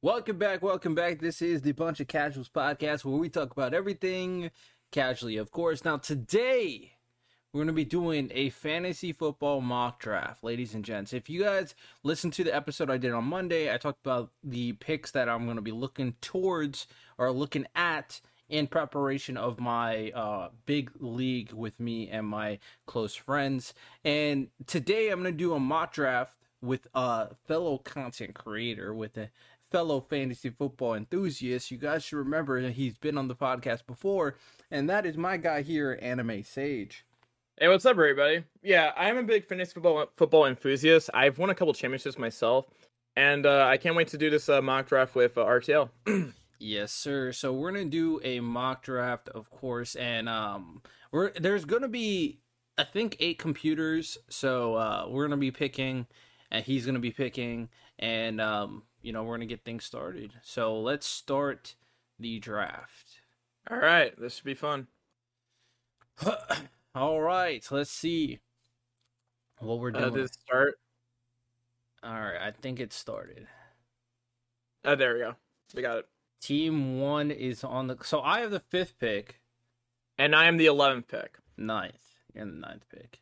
Welcome back, welcome back. This is the Bunch of Casuals podcast where we talk about everything casually, of course. Now, today we're going to be doing a fantasy football mock draft, ladies and gents. If you guys listened to the episode I did on Monday, I talked about the picks that I'm going to be looking towards or looking at in preparation of my uh, big league with me and my close friends. And today I'm going to do a mock draft with a fellow content creator, with a fellow fantasy football enthusiast. You guys should remember he's been on the podcast before, and that is my guy here, Anime Sage. Hey, what's up, everybody? Yeah, I'm a big fantasy football football enthusiast. I've won a couple championships myself, and uh, I can't wait to do this uh, mock draft with uh, RTL. Yes, sir. So we're gonna do a mock draft, of course, and um, we're there's gonna be I think eight computers. So uh, we're gonna be picking, and he's gonna be picking, and um, you know we're gonna get things started. So let's start the draft. All right, this should be fun. All right, let's see what we're Uh, doing. did it start? All right, I think it started. Oh, there we go. We got it. Team one is on the. So I have the fifth pick. And I am the 11th pick. Ninth. You're the ninth pick.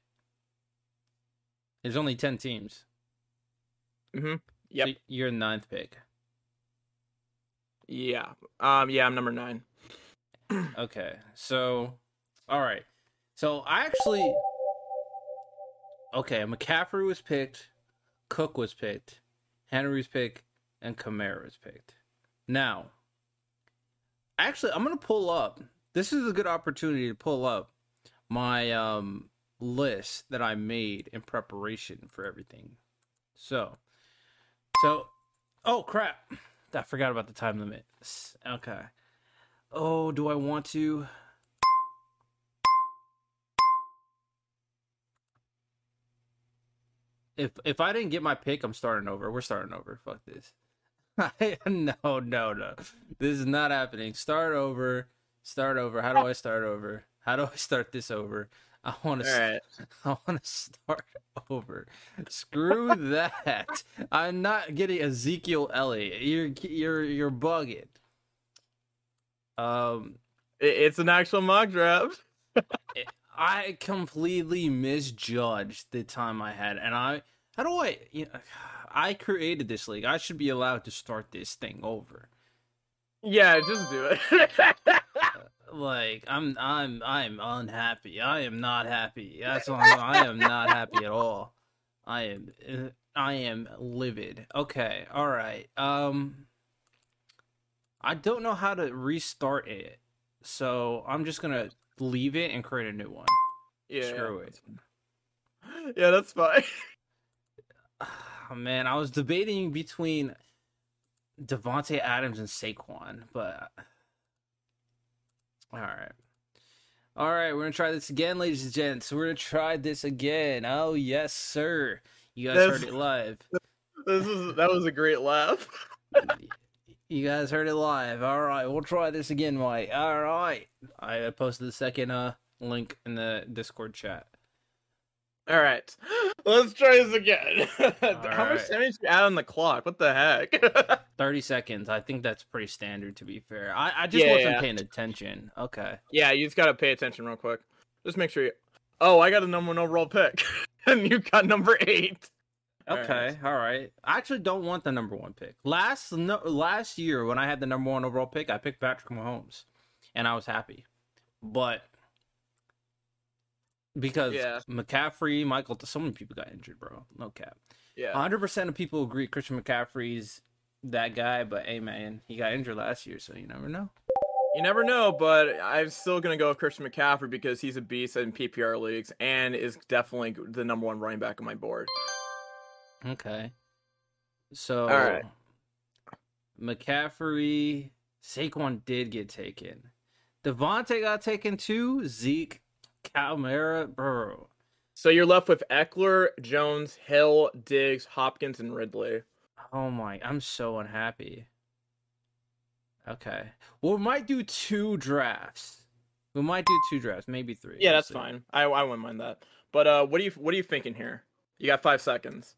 There's only ten teams. Mm-hmm. Yep. So you're ninth pick. Yeah. Um. Yeah, I'm number nine. Okay. So, all right. So I actually. Okay, McCaffrey was picked, Cook was picked, Henry was picked, and Kamara was picked. Now, actually, I'm gonna pull up. This is a good opportunity to pull up my um list that I made in preparation for everything. So, so, oh crap! I forgot about the time limit. Okay. Oh, do I want to? If if I didn't get my pick, I'm starting over. We're starting over. Fuck this. no, no, no. This is not happening. Start over. Start over. How do I start over? How do I start this over? I want to. right. I want to start over. Screw that. I'm not getting Ezekiel Elliott. You're you're you're bugging. Um, It, it's an actual mock draft. I completely misjudged the time I had, and I how do I? You know, I created this league. I should be allowed to start this thing over. Yeah, just do it. Like I'm I'm I'm unhappy. I am not happy. That's all. I am not happy at all. I am I am livid. Okay. All right. Um I don't know how to restart it. So I'm just going to leave it and create a new one. yeah. Screw it. Yeah, that's fine. Oh, man, I was debating between Davante Adams and Saquon, but all right. All right, we're gonna try this again, ladies and gents. We're gonna try this again. Oh yes, sir. You guys That's- heard it live. This is that was a great laugh. You guys heard it live. All right, we'll try this again, Mike. All right. I posted the second uh link in the Discord chat. All right, let's try this again. How right. much time did you add on the clock? What the heck? 30 seconds. I think that's pretty standard to be fair. I, I just Yeah, wasn't yeah. paying attention. Okay. yeah, you just gotta pay attention real quick. Just make sure you. Oh, I got a number one overall pick, and you got number eight. Okay, right. all right. I actually don't want the number one pick. Last no, last year when I had the number one overall pick, I picked Patrick Mahomes, and I was happy. But because Yeah. McCaffrey, Michael, so many people got injured, bro. No cap. Yeah. hundred percent of people agree Christian McCaffrey's that guy, but hey, man, he got injured last year, so you never know. You never know, but I'm still gonna go with Christian McCaffrey because he's a beast in PPR leagues and is definitely the number one running back on my board. Okay. So, All right. McCaffrey, Saquon did get taken. Davante got taken too. Zeke, Kamara, bro. So you're left with Ekeler, Jones, Hill, Diggs, Hopkins, and Ridley. Oh my, I'm so unhappy. Okay. Well, we might do two drafts. We might do two drafts, maybe three. Yeah, that's see. fine. I I wouldn't mind that. But uh, what are you what are you thinking here? You got five seconds.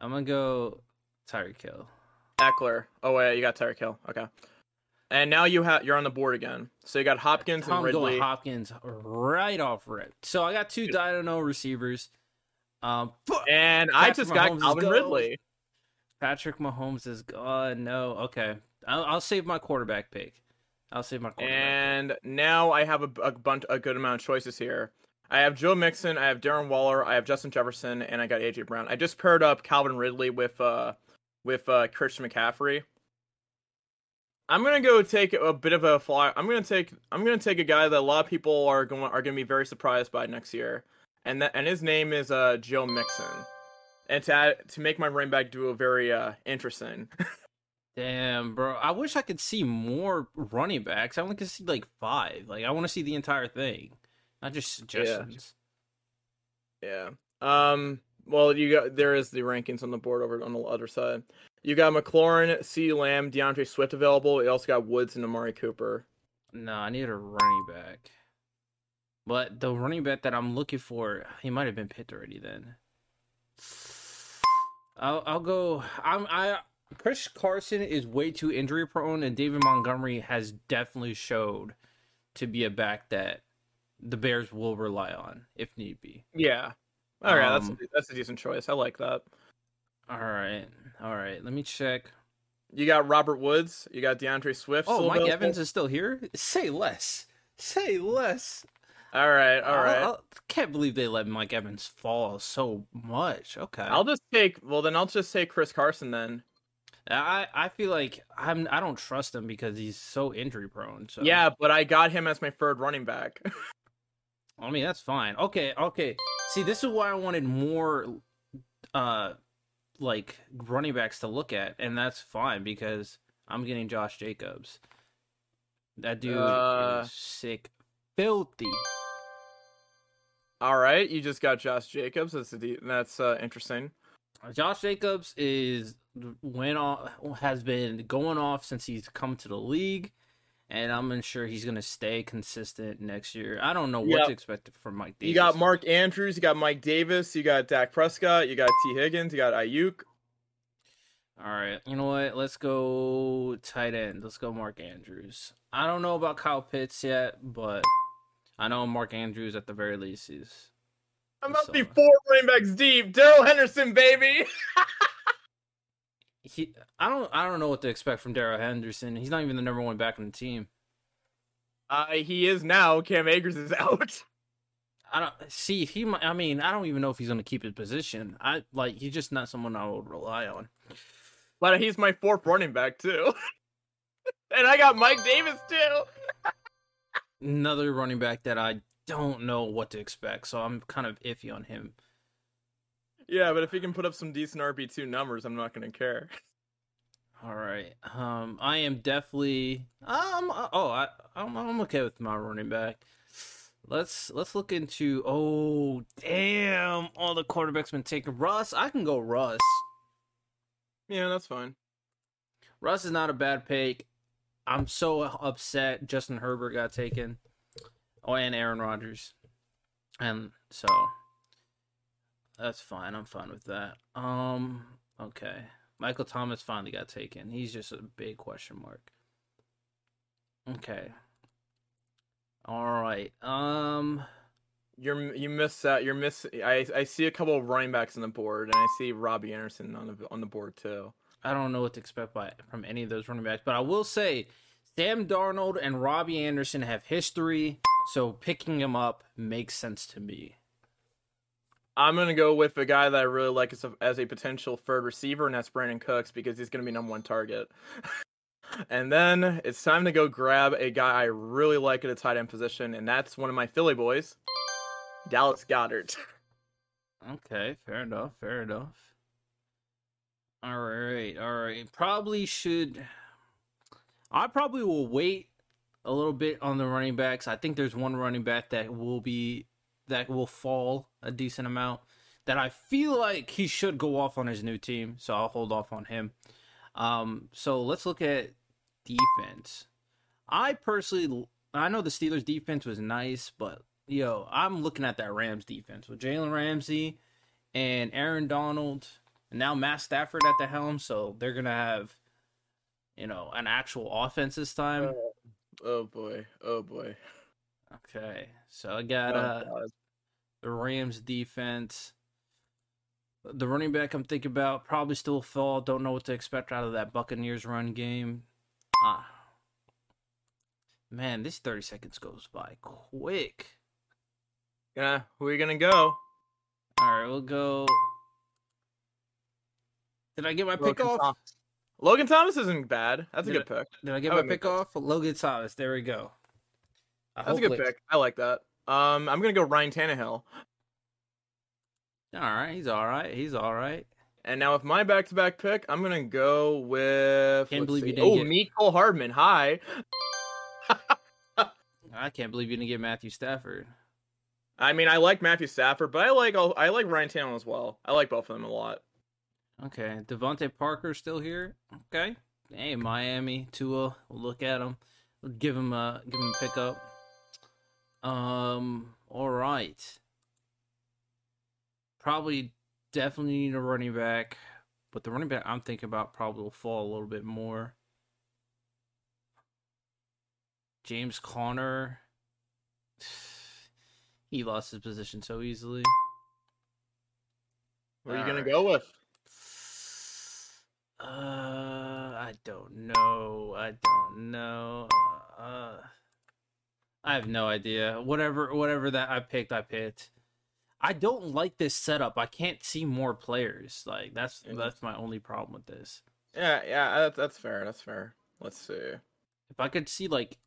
I'm gonna go Tyreek Hill. Ekeler. Oh wait, you got Tyreek Hill. Okay. And now you have you're on the board again. So you got Hopkins and I'm Ridley. going Hopkins right off rip. So I got two Dino receivers. Um, and I just Mahomes got Calvin. Ridley. Patrick Mahomes is gone. No, okay. I'll, I'll save my quarterback pick. I'll save my quarterback. And now I have a, a bunch, a good amount of choices here. I have Joe Mixon, I have Darren Waller, I have Justin Jefferson, and I got AJ Brown. I just paired up Calvin Ridley with uh with uh Christian McCaffrey. I'm gonna go take a bit of a fly. I'm gonna take I'm gonna take a guy that a lot of people are going are gonna be very surprised by next year, and that and his name is uh Joe Mixon. And to add, to make my running back duo very uh interesting, Damn, bro. I wish I could see more running backs. I only could see like five. Like I want to see the entire thing, not just suggestions. Yeah. Um. Well, you got there is the rankings on the board over on the other side. You got McLaurin, C. Lamb, DeAndre Swift available. You also got Woods and Amari Cooper. No, I need a running back. But the running back that I'm looking for, he might have been picked already. Then I'll I'll go. I'm I. Chris Carson is way too injury prone, and David Montgomery has definitely showed to be a back that the Bears will rely on if need be. Yeah. All right, that's Um, a, that's a decent choice. I like that. All right, all right. Let me check. You got Robert Woods. You got DeAndre Swift. Oh, Mike. Evans is still here. Say less. Say less. All right, all right. I- I can't believe they let Mike Evans fall so much. Okay. I'll just take. Well, then I'll just say Chris Carson then. I I feel like I'm I don't trust him because he's so injury prone. So Yeah, but I got him as my third running back. I mean that's fine. Okay, okay. See, this is why I wanted more uh like running backs to look at, and that's fine because I'm getting Josh Jacobs. That dude Uh, is sick, filthy. all right, you just got Josh Jacobs. That's a de- that's uh, interesting. Josh Jacobs is went off has been going off since he's come to the league, and I'm sure he's gonna stay consistent next year. I don't know what Yep. to expect from Mike Davis. You got Mark Andrews, you got Mike Davis, you got Dak Prescott, you got Tee Higgins, you got Aiyuk. All right, you know what? Let's go tight end. Let's go Mark Andrews. I don't know about Kyle Pitts yet, but I know Mark Andrews at the very least is. I'm about to be four running backs deep. Darrell Henderson, baby. He, I don't, I don't know what to expect from Darrell Henderson. He's not even the number one back on the team. Uh, he is now. Cam Akers is out. I don't see he. might- I mean, I don't even know if he's gonna keep his position. I like he's just not someone I would rely on. But he's my fourth running back too. and I got Mike Davis too. Another running back that I don't know what to expect, so I'm kind of iffy on him. Yeah, but if he can put up some decent RB two numbers, I'm not gonna care. All right, um, I am definitely um. Oh, I I'm, I'm okay with my running back. Let's let's look into. Oh, damn! All the quarterbacks been taken. Russ, I can go Russ. Yeah, that's fine. Russ is not a bad pick. I'm so upset Justin Herbert got taken. Oh, and Aaron Rodgers. And so that's fine. I'm fine with that. Um okay. Michael Thomas finally got taken. He's just a big question mark. Okay. All right. Um You're you miss that. You're miss. I I see a couple of running backs on the board, and I see Robbie Anderson on the on the board too. I don't know what to expect by from any of those running backs, but I will say Sam Darnold and Robbie Anderson have history, so picking them up makes sense to me. I'm gonna go with a guy that I really like as a, as a potential third receiver, and that's Brandin Cooks because he's gonna be number one target. and then it's time to go grab a guy I really like at a tight end position, and that's one of my Philly boys, Dallas Goedert. Okay, fair enough, fair enough. All right, all right. Probably should. I probably will wait a little bit on the running backs. I think there's one running back that will be that will fall a decent amount. That I feel like he should go off on his new team, so I'll hold off on him. Um, so let's look at defense. I personally, I know the Steelers' defense was nice, but yo, I'm looking at that Rams defense with Jalen Ramsey and Aaron Donald, and now Matt Stafford at the helm. So they're gonna have you know, an actual offense this time. Oh, oh boy. Oh boy. Okay, so I got Oh, uh. The Rams defense. The running back I'm thinking about probably still fall. Don't know what to expect out of that Buccaneers run game. Ah, man, this 30 seconds goes by quick. Gonna who are you gonna go? All right, we'll go. Did I get my pick off? Thomas. Logan Thomas isn't bad. That's a Did good pick. Did I get I my pick off? Logan Thomas. There we go. Uh, That's a good pick. I like that. Um, I'm gonna go Ryan Tannehill. All right, he's all right. He's all right. And now with my back-to-back pick, I'm gonna go with. Can't believe you didn't Oh, get- Mecole Hardman. Hi. I can't believe you didn't get Matthew Stafford. I mean, I like Matthew Stafford, but I like I like Ryan Tannehill as well. I like both of them a lot. Okay, DeVante Parker still here. Okay, hey Miami Tua, we'll look at him. We'll give him a give him a pickup. Um, all right. Probably definitely need a running back, but the running back I'm thinking about probably will fall a little bit more. James Conner. He lost his position so easily. What are you gonna go with? Uh, I don't know. I don't know. Uh, I have no idea. Whatever, whatever that I picked, I picked. I don't like this setup. I can't see more players. Like that's that's my only problem with this. Yeah, yeah, that's, that's fair. That's fair. Let's see. If I could see like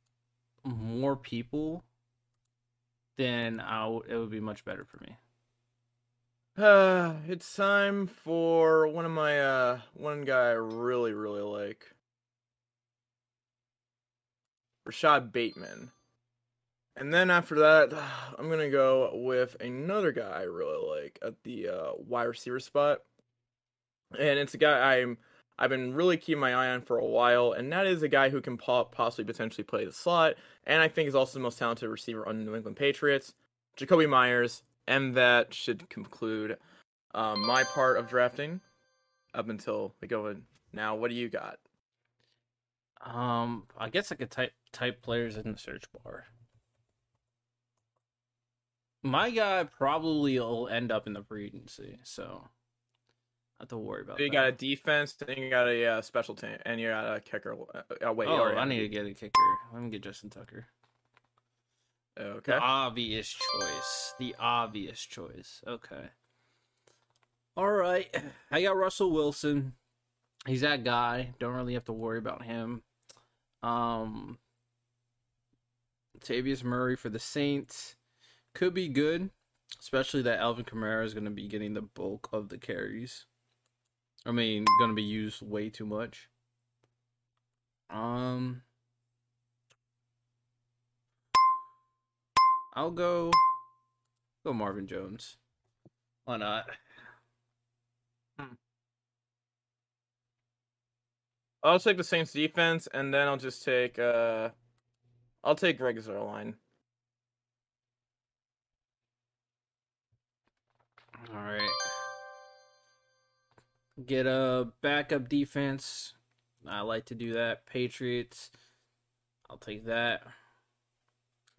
more people, then I w- it would be much better for me. Uh, it's time for one of my uh one guy I really really like. Rashod Bateman. And then after that, I'm gonna go with another guy I really like at the uh, wide receiver spot, and it's a guy I'm I've been really keeping my eye on for a while, and that is a guy who can possibly potentially play the slot, and I think is also the most talented receiver on the New England Patriots, Jakobi Meyers, and that should conclude um, my part of drafting up until we go in. Now, what do you got? Um, I guess I could type type players in the search bar. My guy probably will end up in the free agency, so not to worry about So you that. got a defense, and you got a uh, special team, and you got a kicker. Uh, uh, wait, oh, I need to get a kicker. Let me get Justin Tucker. Okay. The obvious choice. The obvious choice. Okay. All right. I got Russell Wilson. He's that guy. Don't really have to worry about him. Um Tavius Murray for the Saints could be good, especially that Alvin Kamara is going to be getting the bulk of the carries. I mean, going to be used way too much. Um I'll go go Marvin Jones. Why not? I'll take the Saints defense, and then I'll just take uh, I'll take Greg Zuerlein. All right. Get a backup defense. I like to do that. Patriots. I'll take that.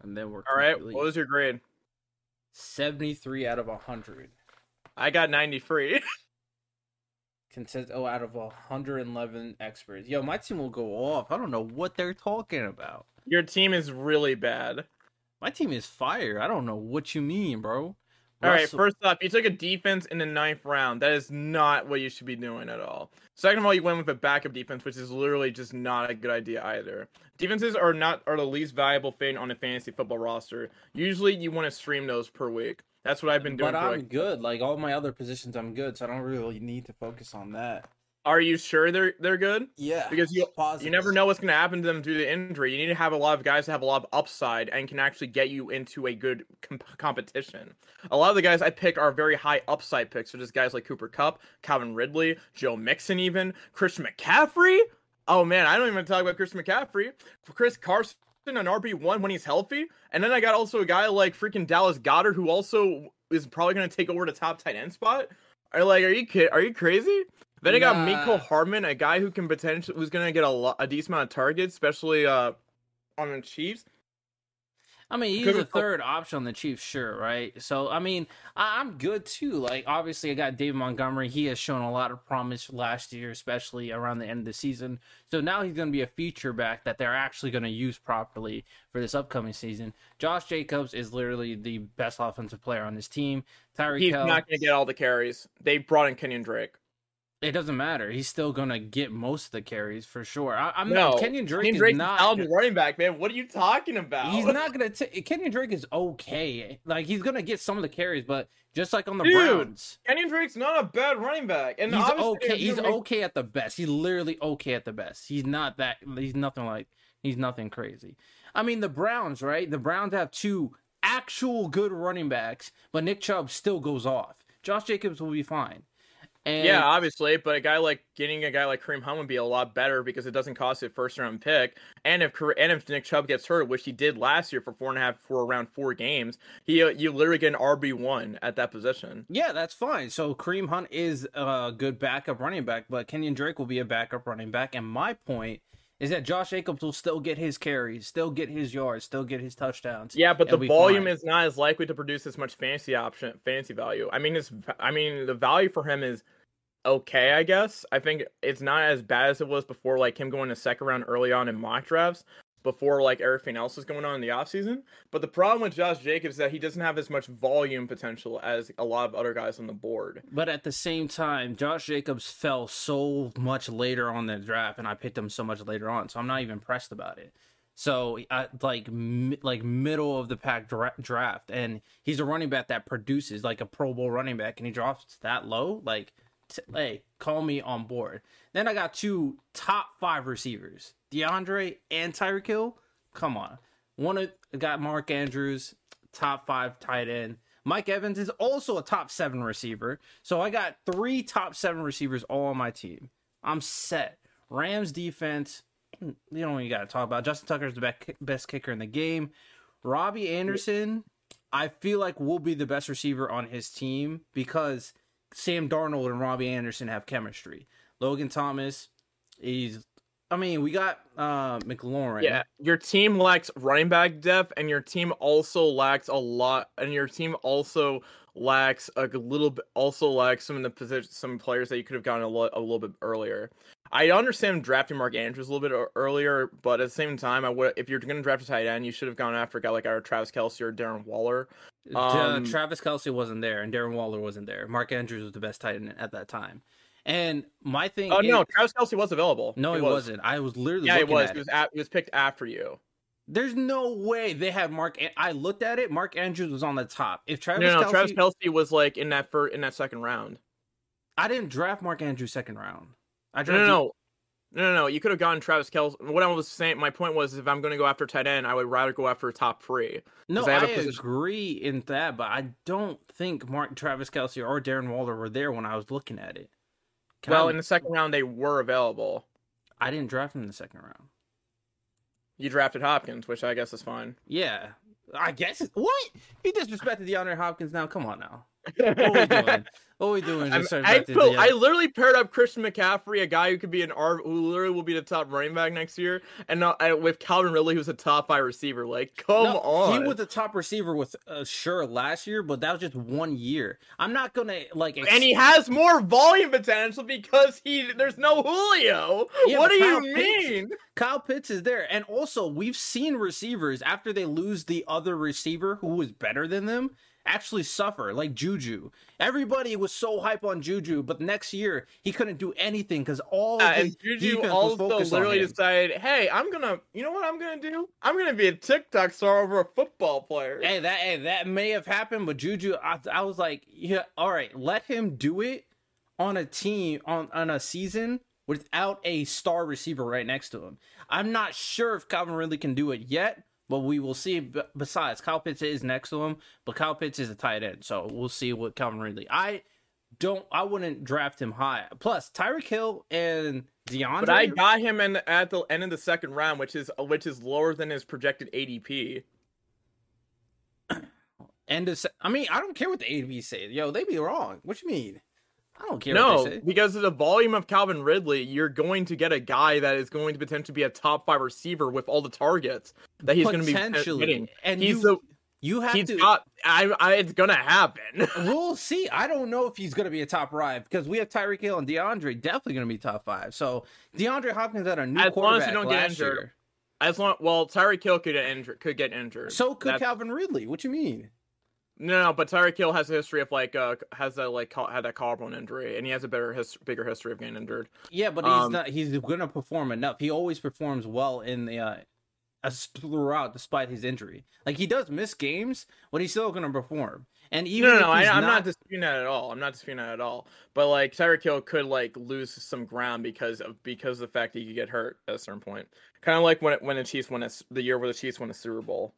And then we're All right. What was your grade? 73 out of 100. I got 93. Consist oh out of 111 experts. Yo, my team will go off. I don't know what they're talking about. Your team is really bad. My team is fire. I don't know what you mean, bro. All right. First off, you took a defense in the ninth round. That is not what you should be doing at all. Second of all, you went with a backup defense, which is literally just not a good idea either. Defenses are not are the least valuable thing on a fantasy football roster. Usually, you want to stream those per week. That's what I've been doing. but for I'm like, good. Like all my other positions, I'm good, so I don't really need to focus on that. Are you sure they're they're good? Yeah, Because you positive. You never know what's going to happen to them due to injury. You need to have a lot of guys that have a lot of upside and can actually get you into a good com- competition. A lot of the guys I pick are very high upside picks, such as guys like Cooper Kupp, Calvin Ridley, Joe Mixon, even Christian McCaffrey. Oh man, I don't even talk about Christian McCaffrey. Chris Carson an RB one when he's healthy, and then I got also a guy like freaking Dallas Goedert who also is probably going to take over the top tight end spot. Are like, are you kid? Are you crazy? Then I got Nah. Miko Hardman, a guy who can potentially who's gonna get a lot, a decent amount of targets, especially uh on the Chiefs. I mean, he's a third option on the Chiefs, sure, right? So, I mean, I- I'm good too. Like, obviously, I got David Montgomery. He has shown a lot of promise last year, especially around the end of the season. So now he's going to be a feature back that they're actually going to use properly for this upcoming season. Josh Jacobs is literally the best offensive player on this team. Tyreek He's Hill, not gonna get all the carries. They brought in Kenyon Drake. It doesn't matter. He's still going to get most of the carries for sure. I, I'm No, not. Kenyon Drake Kenyon is Drake's not. talented running back, man. What are you talking about? He's not gonna. T- Kenyon Drake is okay. Like he's gonna get some of the carries, but just like on the Dude, Browns, Kenyon Drake's not a bad running back, and he's okay. He's make- okay at the best. He's literally okay at the best. He's not that. He's nothing like. He's nothing crazy. I mean, the Browns, right? The Browns have two actual good running backs, but Nick Chubb still goes off. Josh Jacobs will be fine. And Yeah, obviously, but a guy like getting a guy like Kareem Hunt would be a lot better because it doesn't cost a first round pick. And if and if Nick Chubb gets hurt, which he did last year for four and a half for around four games, he uh, you literally get an RB one at that position. Yeah, that's fine. So Kareem Hunt is a good backup running back, but Kenyon Drake will be a backup running back. And my point is that Josh Jacobs will still get his carries, still get his yards, still get his touchdowns. Yeah, but the volume fine. is not as likely to produce as much fantasy option, fantasy value. I mean, it's I mean the value for him is okay, I guess. I think it's not as bad as it was before, like him going to second round early on in mock drafts before like everything else was going on in the offseason. But the problem with Josh Jacobs is that he doesn't have as much volume potential as a lot of other guys on the board. But at the same time, Josh Jacobs fell so much later on the draft, and I picked him so much later on, so I'm not even pressed about it. So, I, like, mi- like middle of the pack dra- draft, and he's a running back that produces like a Pro Bowl running back, and he drops that low. Like, t- hey, call me on board. Then I got two top five receivers, DeAndre and Tyreek Hill. Come on, one got Mark Andrews, top five tight end. Mike Evans is also a top seven receiver. So I got three top seven receivers all on my team. I'm set. Rams defense, hmm, you don't even got to talk about. Justin Tucker is the best kicker in the game. Robbie Anderson, I feel like will be the best receiver on his team because Sam Darnold and Robbie Anderson have chemistry. Logan Thomas, he's. I mean, we got uh McLaurin. Yeah, your team lacks running back depth, and your team also lacks a lot, and your team also lacks a little bit, also lacks some of the position, some players that you could have gotten a, lo- a little bit earlier. I understand drafting Mark Andrews a little bit earlier, but at the same time, I would if you're going to draft a tight end, you should have gone after a guy like our Travis Kelce or Darren Waller. Uh, Um, Travis Kelce wasn't there, and Darren Waller wasn't there. Mark Andrews was the best tight end at that time. And my thing, Oh is- no, Travis Kelce was available. no, he, was. wasn't. I was literally Yeah, he was. He was, it. at, he was picked after you. There's no way they had Mark. An- I looked at it. Mark Andrews was on the top. If Travis No, no, Kelce, Travis Kelce was like in that first in that second round. I didn't draft Mark Andrews second round. I drafted. no, no. No, no, no. You could have gone Travis Kelce. What I was saying, my point was, if I'm going to go after tight end, I would rather go after top three. No, I I, have a position- agree in that, but I don't think Mark Travis Kelce or Darren Waller were there when I was looking at it. Can well, I, in the second round, they were available. I didn't draft him in the second round. You drafted Hopkins, which I guess is fine. Yeah, I guess. What? You disrespected DeAndre Hopkins now? Come on now. What are we doing? What are we doing? I, put, I literally paired up Christian McCaffrey, a guy who could be an R, who literally will be the top running back next year, and uh, with Calvin Ridley, who's a top five receiver. Like, come No, on. He was the top receiver with uh, sure last year, but that was just one year. I'm not gonna like. ex- and he has more volume potential because he there's no Julio. Yeah, what do you Kyle Pitts- mean? Kyle Pitts is there, and also we've seen receivers after they lose the other receiver who was better than them actually suffer, like Juju. Everybody was so hype on Juju, but next year he couldn't do anything because all Uh, of and Juju also literally decided, hey, I'm gonna, you know what I'm gonna do? I'm gonna be a TikTok star over a football player. Hey, that hey, that may have happened, but Juju, I, I was like, yeah, all right, let him do it on a team on on a season without a star receiver right next to him. I'm not sure if Calvin Ridley can do it yet, but we will see. Besides, Kyle Pitts is next to him, but Kyle Pitts is a tight end, so we'll see what Calvin Ridley. I don't, I wouldn't draft him high. Plus, Tyreek Hill and DeAndre. But I got him in the, at the end of the second round, which is uh, which is lower than his projected ADP. end of. se- I mean, I don't care what the ADP say. Yo, they be wrong. What you mean? I don't care. No, because of the volume of Calvin Ridley, you're going to get a guy that is going to potentially be a top five receiver with all the targets that he's going to be potentially. And he's you, the you have he's to. got. I, I, it's gonna happen. we'll see. I don't know if he's going to be a top five because we have Tyreek Hill and DeAndre definitely going to be top five. So DeAndre Hopkins had a new As long as quarterback you don't get injured. year. As long, well, Tyreek Hill could get injured. Could get injured. So could That's- Calvin Ridley. What you mean? No, no, but Tyreek Hill has a history of like uh has that like had that collarbone injury, and he has a better his bigger history of getting injured. Yeah, but he's Um, not. He's going to perform enough. He always performs well in the uh, as throughout, despite his injury. Like he does miss games, but he's still going to perform. And even no, no, no I, I'm not disputing that at all. I'm not disputing that at all. But like Tyreek Hill could like lose some ground because of because of the fact that he could get hurt at a certain point. Kind of like when when the Chiefs won a, the year where the Chiefs won the Super Bowl,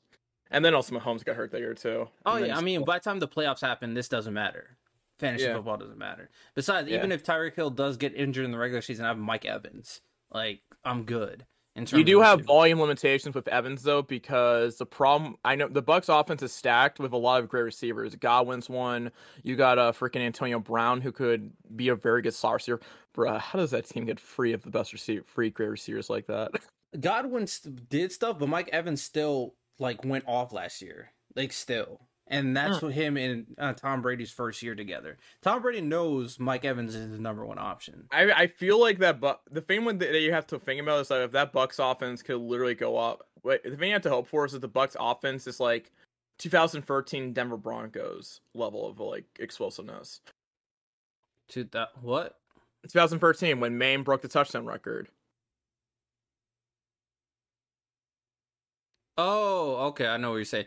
and then also Mahomes got hurt that year too. Oh yeah, I mean, by the time the playoffs happen, this doesn't matter. Fantasy Yeah. football doesn't matter. Besides, Yeah. even if Tyreek Hill does get injured in the regular season, I have Mike Evans. Like I'm good. In terms You do have volume limitations with Evans though, because the problem I know the Bucks offense is stacked with a lot of great receivers. Godwin's one. You got a uh, freaking Antonio Brown who could be a very good slot receiver. Bruh, how does that team get free of the best receiver, free great receivers like that? Godwin st- did stuff, but Mike Evans still like went off last year. Like still. And that's what him and uh, Tom Brady's first year together. Tom Brady knows Mike Evans is his number one option. I I feel like that, but the thing with that you have to think about is that if that Bucks offense could literally go up, wait, the thing you have to hope for is that the Bucks offense is like 2013 Denver Broncos level of like explosiveness. To that, what? 2013 when Maine broke the touchdown record. Oh, okay. I know what you're saying.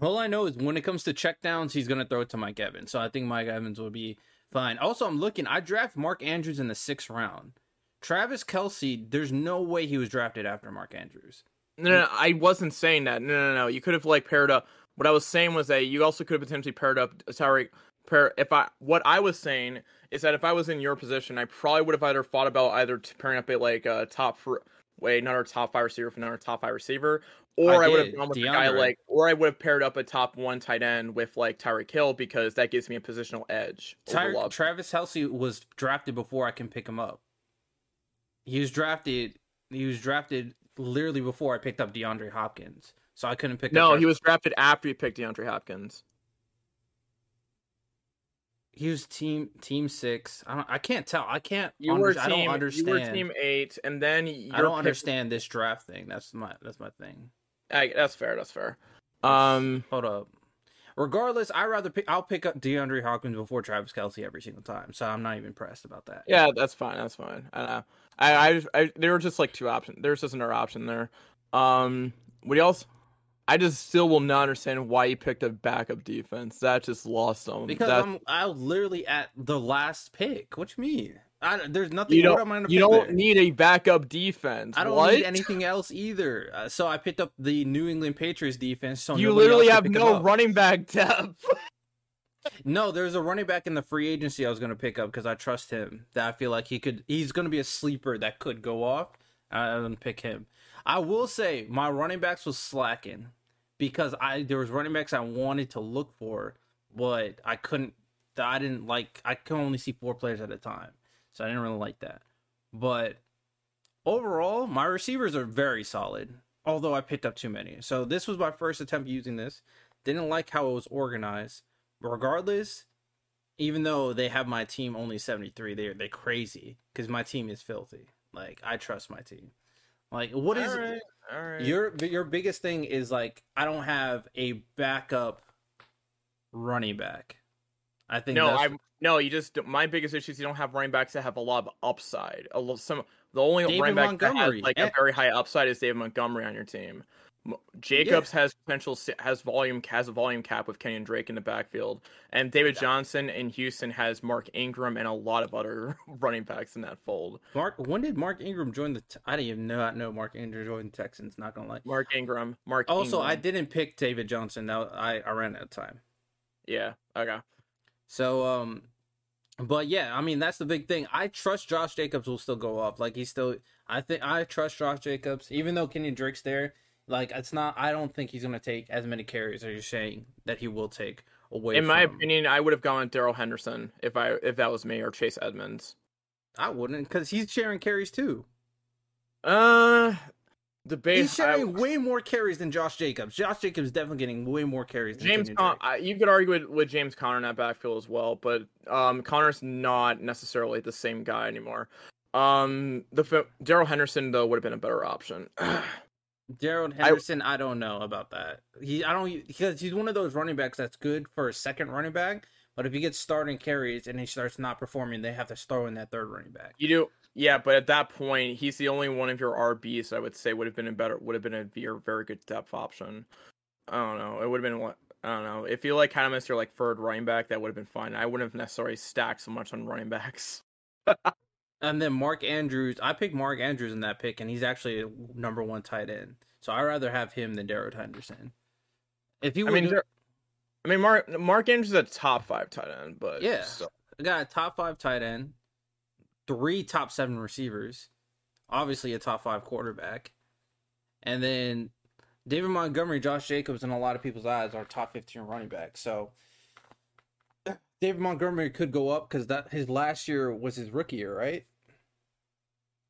All I know is when it comes to checkdowns, he's gonna throw it to Mike Evans. So I think Mike Evans will be fine. Also, I'm looking. I draft Mark Andrews in the sixth round. Travis Kelce, there's no way he was drafted after Mark Andrews. No, no, no, I wasn't saying that. No, no, no. You could have like paired up. What I was saying was that you also could have potentially paired up uh, Sorry, Pair if I what I was saying is that if I was in your position, I probably would have either thought about either pairing up a like a top for wait our top five receiver for not our top five receiver, or I I, would have gone with a guy like, or I would have paired up a top one tight end with like Tyreek Hill because that gives me a positional edge. Travis Kelce was drafted before I can pick him up. He was drafted. He was drafted literally before I picked up DeAndre Hopkins, so I couldn't pick. up no, Travis- he was drafted after you picked DeAndre Hopkins. He was team team six. I don't. I can't tell. I can't. You under- were I don't team. understand. You were team eight, and then I don't pick- understand this draft thing. That's my that's my thing. I, that's fair. That's fair. Um, Hold up. Regardless, I rather pick. I'll pick up DeAndre Hopkins before Travis Kelce every single time. So I'm not even pressed about that. yeah, that's fine. That's fine. I know. I, I, I, there were just like two options. There's just another option there. Um, what else? I just still will not understand why you picked a backup defense. That just lost on Because that, I'm I was literally at the last pick. What you mean? I, there's nothing. you don't. You don't need a backup defense. I don't what? need anything else either. Uh, so I picked up the New England Patriots defense. So you literally have could pick 'em no running back depth. No, there's a running back in the free agency I was going to pick up because I trust him. That I feel like he could. He's going to be a sleeper that could go off. I'm going to pick him. I will say my running backs was slacking because I there was running backs I wanted to look for, but I couldn't. I didn't like. I could only see four players at a time, so I didn't really like that. But overall, my receivers are very solid. Although I picked up too many, so this was my first attempt using this. Didn't like how it was organized regardless, even though they have my team only 73, they're they crazy because my team is filthy. Like I trust my team. Like what is all right. All right. your your biggest thing is like I don't have a backup running back. I think No, I no. You just my biggest issue is you don't have running backs that have a lot of upside. A lo- some the only David running back that has like and- a eh. very high upside is David Montgomery on your team. Jacobs has potential has volume has a volume cap with Kenyon Drake in the backfield, and David Johnson in Houston has Mark Ingram and a lot of other running backs in that fold. Mark. When did Mark Ingram join the? T- I didn't even know I know Mark Ingram joined the Texans. Not gonna lie. Mark Ingram, Mark. Also, I didn't pick David Johnson. That I I ran out of time. yeah okay. So um but yeah, I mean that's the big thing. I trust Josh Jacobs will still go up. Like he's still I think I trust Josh Jacobs even though Kenyon Drake's there. Like it's not I don't think he's going to take as many carries as you're saying that he will take away. In my opinion, I would have gone Darrell Henderson if I if that was me or Chase Edmonds. I wouldn't because he's sharing carries too. Uh, the debate. He's sharing way more carries than Josh Jacobs. Josh Jacobs is definitely getting way more carries than James Con- I, you could argue with, with James Conner in that backfield as well, but um, Connor's not necessarily the same guy anymore. Um, the Darrell Henderson though would have been a better option. Gerald Henderson, I, don't know about that. He, I don't because he's one of those running backs that's good for a second running back, but if he gets starting carries and he starts not performing, they have to throw in that third running back. you do, yeah, but at that point, he's the only one of your RBs I would say would have been a better would have been a very very good depth option. I don't know. It would have been what I don't know. If you like kind of missed your like third running back, that would have been fine. I wouldn't have necessarily stacked so much on running backs. And then Mark Andrews, I picked Mark Andrews in that pick, and he's actually a number one tight end. So I'd rather have him than Darrell Henderson. If he I mean, there- I mean, Mark Mark Andrews is a top five tight end, but Yeah. still. I got a top five tight end, three top seven receivers, obviously a top five quarterback, and then David Montgomery, Josh Jacobs, in a lot of people's eyes are top fifteen running backs. So David Montgomery could go up because that his last year was his rookie year, right?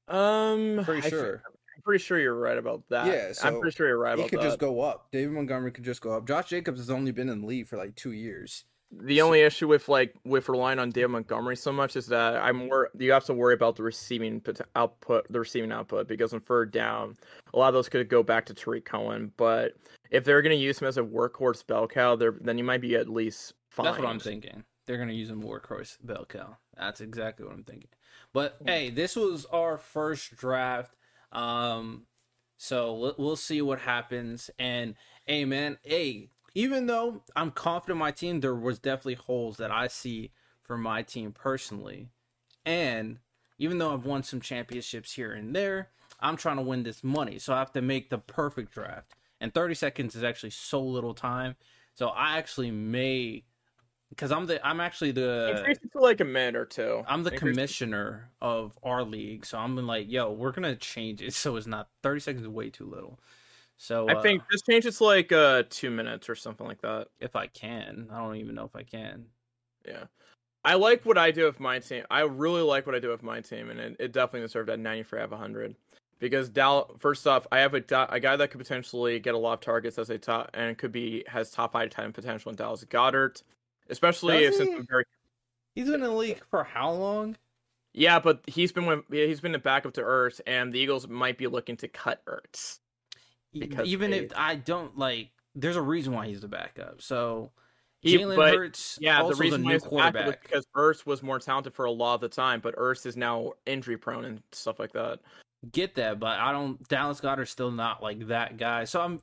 Um, Pretty sure. I'm pretty sure you're right about that. Yeah, I'm pretty sure you're right about that. he could just go up. David Montgomery could just go up. Josh Jacobs has only been in the league for like two years. The only issue with like with relying on David Montgomery so much is that I'm more you have to worry about the receiving pot- output, the receiving output because on third down, a lot of those could go back to Tarik Cohen. But if they're going to use him as a workhorse bell cow, there then you might be at least fine. That's what I'm thinking. They're gonna use him workhorse bell cow. That's exactly what I'm thinking. But hey, this was our first draft. Um, so we'll, we'll see what happens. And hey, man, hey, even though I'm confident in my team, there was definitely holes that I see for my team personally. And even though I've won some championships here and there, I'm trying to win this money. So I have to make the perfect draft. And 30 seconds is actually so little time. So I actually may because I'm the I'm actually the Increase it to like a minute or two. I'm the Increase commissioner of our league, so I'm like, yo, we're gonna change it so it's not 30 seconds is way too little. So I uh, think this changes like uh two minutes or something like that. if I can, I don't even know if I can. Yeah. I like what I do with my team. I really like what I do with my team, and it, it definitely deserved that 93 out of 100. Because Dal, first off, I have a, a guy that could potentially get a lot of targets as a top, and could be has top five time potential in Dallas Goedert, especially if since? I'm very He's been in the league for how long? yeah, but he's been with, he's been a backup to Ertz, and the Eagles might be looking to cut Ertz. Because even they- if I don't like, there's a reason why he's the backup. So He, Jalen but Hurts, yeah, the reason is a why new he's the quarterback. because Ertz was more talented for a lot of the time, but Ertz is now injury prone and stuff like that. get that, but I don't. Dallas Goedert's still not like that guy. So I'm,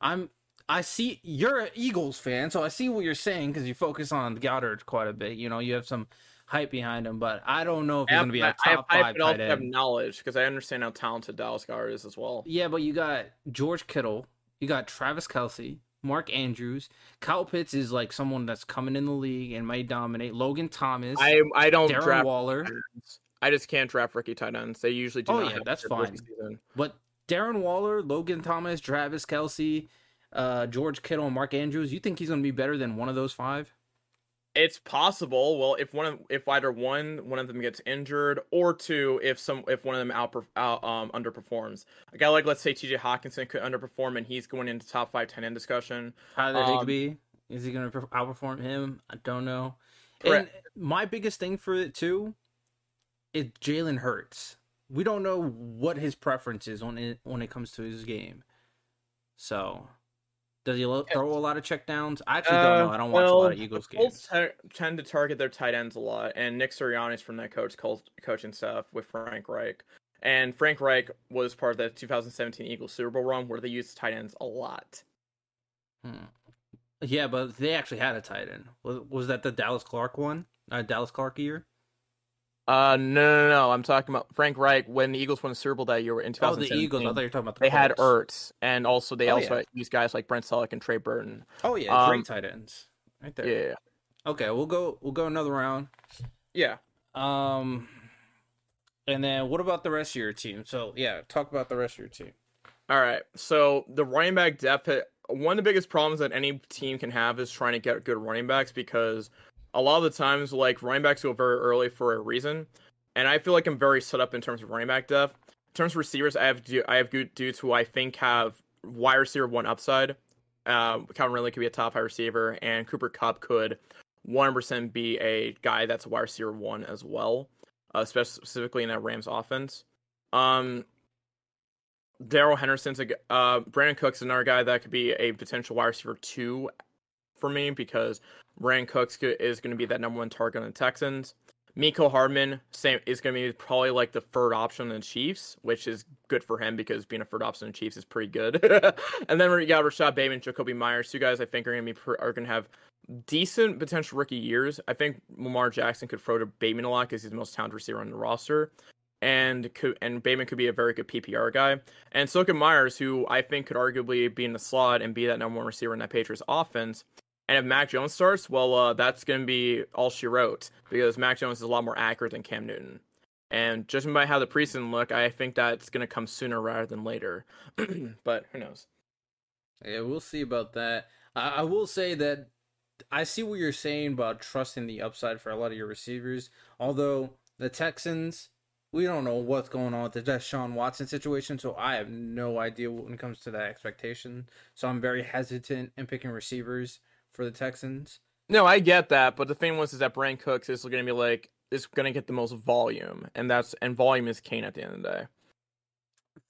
I'm, I see you're an Eagles fan, so I see what you're saying because you focus on Goedert quite a bit. You know, you have some hype behind him, but I don't know if I he's going to be I a have top hype, five but also tight have knowledge because I understand how talented Dallas Goedert is as well. Yeah, but you got George Kittle, you got Travis Kelce, Mark Andrews, Kyle Pitts is like someone that's coming in the league and may dominate. Logan Thomas, I I don't Darren draft. Waller. I just can't draft rookie tight ends. They usually do Oh, yeah, have that's a good rookie fine. but Darren Waller, Logan Thomas, Travis Kelce, uh, George Kittle, and Mark Andrews. You think he's going to be better than one of those five? It's possible. Well, if one of if either one one of them gets injured, or two if some if one of them out, out um underperforms. A guy like let's say T.J. Hockenson could underperform and he's going into top five ten end discussion. Tyler Um, Higbee is he going to outperform him? I don't know. Correct. And my biggest thing for it too is Jalen Hurts. We don't know what his preference is when it when it comes to his game. So, does he lo- throw a lot of checkdowns? I actually don't know. I don't watch a lot of Eagles games. te- tend to target their tight ends a lot, and Nick Sirianni's from that coach coaching stuff with Frank Reich. And Frank Reich was part of the 2017 Eagles Super Bowl run where they used tight ends a lot. Hmm. Yeah, but they actually had a tight end. Was, was that the Dallas Clark one? Uh, Dallas Clark year? Uh, no, no, no. I'm talking about Frank Reich when the Eagles won the Super Bowl that year in Oh, the Eagles. I thought you were talking about the they had Colts. Ertz, and also they Oh, also yeah. used guys like Brent Celek and Trey Burton. Oh yeah, Um, great tight ends. Right there. Yeah, Okay, we'll go. We'll go another round. yeah. Um, and then what about the rest of your team? So yeah, talk about the rest of your team. All right. So the running back depth, one of the biggest problems that any team can have is trying to get good running backs because a lot of the times, like running backs go very early for a reason, and I feel like I'm very set up in terms of running back depth. In terms of receivers, I have I have good dudes who I think have wide receiver one upside. Uh, Calvin Ridley could be a top high receiver, and Cooper Kupp could 100% be a guy that's a wide receiver one as well, uh, specifically in that Rams offense. Um, Darrell Henderson's a uh, Brandin Cooks another guy that could be a potential wide receiver two for me because Brandin Cooks is going to be that number one target on the Texans. Mecole Hardman same is going to be probably like the third option in the Chiefs, which is good for him because being a third option in the Chiefs is pretty good. and then we got Rashod Bateman, Jakobi Meyers, two guys I think are going to be are going to have decent potential rookie years. I think Lamar Jackson could throw to Bateman a lot because he's the most talented receiver on the roster and could and Bateman could be a very good PPR guy. And so could Meyers, who I think could arguably be in the slot and be that number one receiver in that Patriots offense. And if Mac Jones starts, well, uh, that's going to be all she wrote because Mac Jones is a lot more accurate than Cam Newton. And judging by how the preseason look, I think that's going to come sooner rather than later. but who knows? Yeah, we'll see about that. I, I will say that I see what you're saying about trusting the upside for a lot of your receivers. Although the Texans, we don't know what's going on with the Deshaun Watson situation, so I have no idea when it comes to that expectation. So I'm very hesitant in picking receivers for the Texans. No, I get that, but the thing was is that Brandin Cooks is going to be like is going to get the most volume, and that's and volume is king at the end of the day.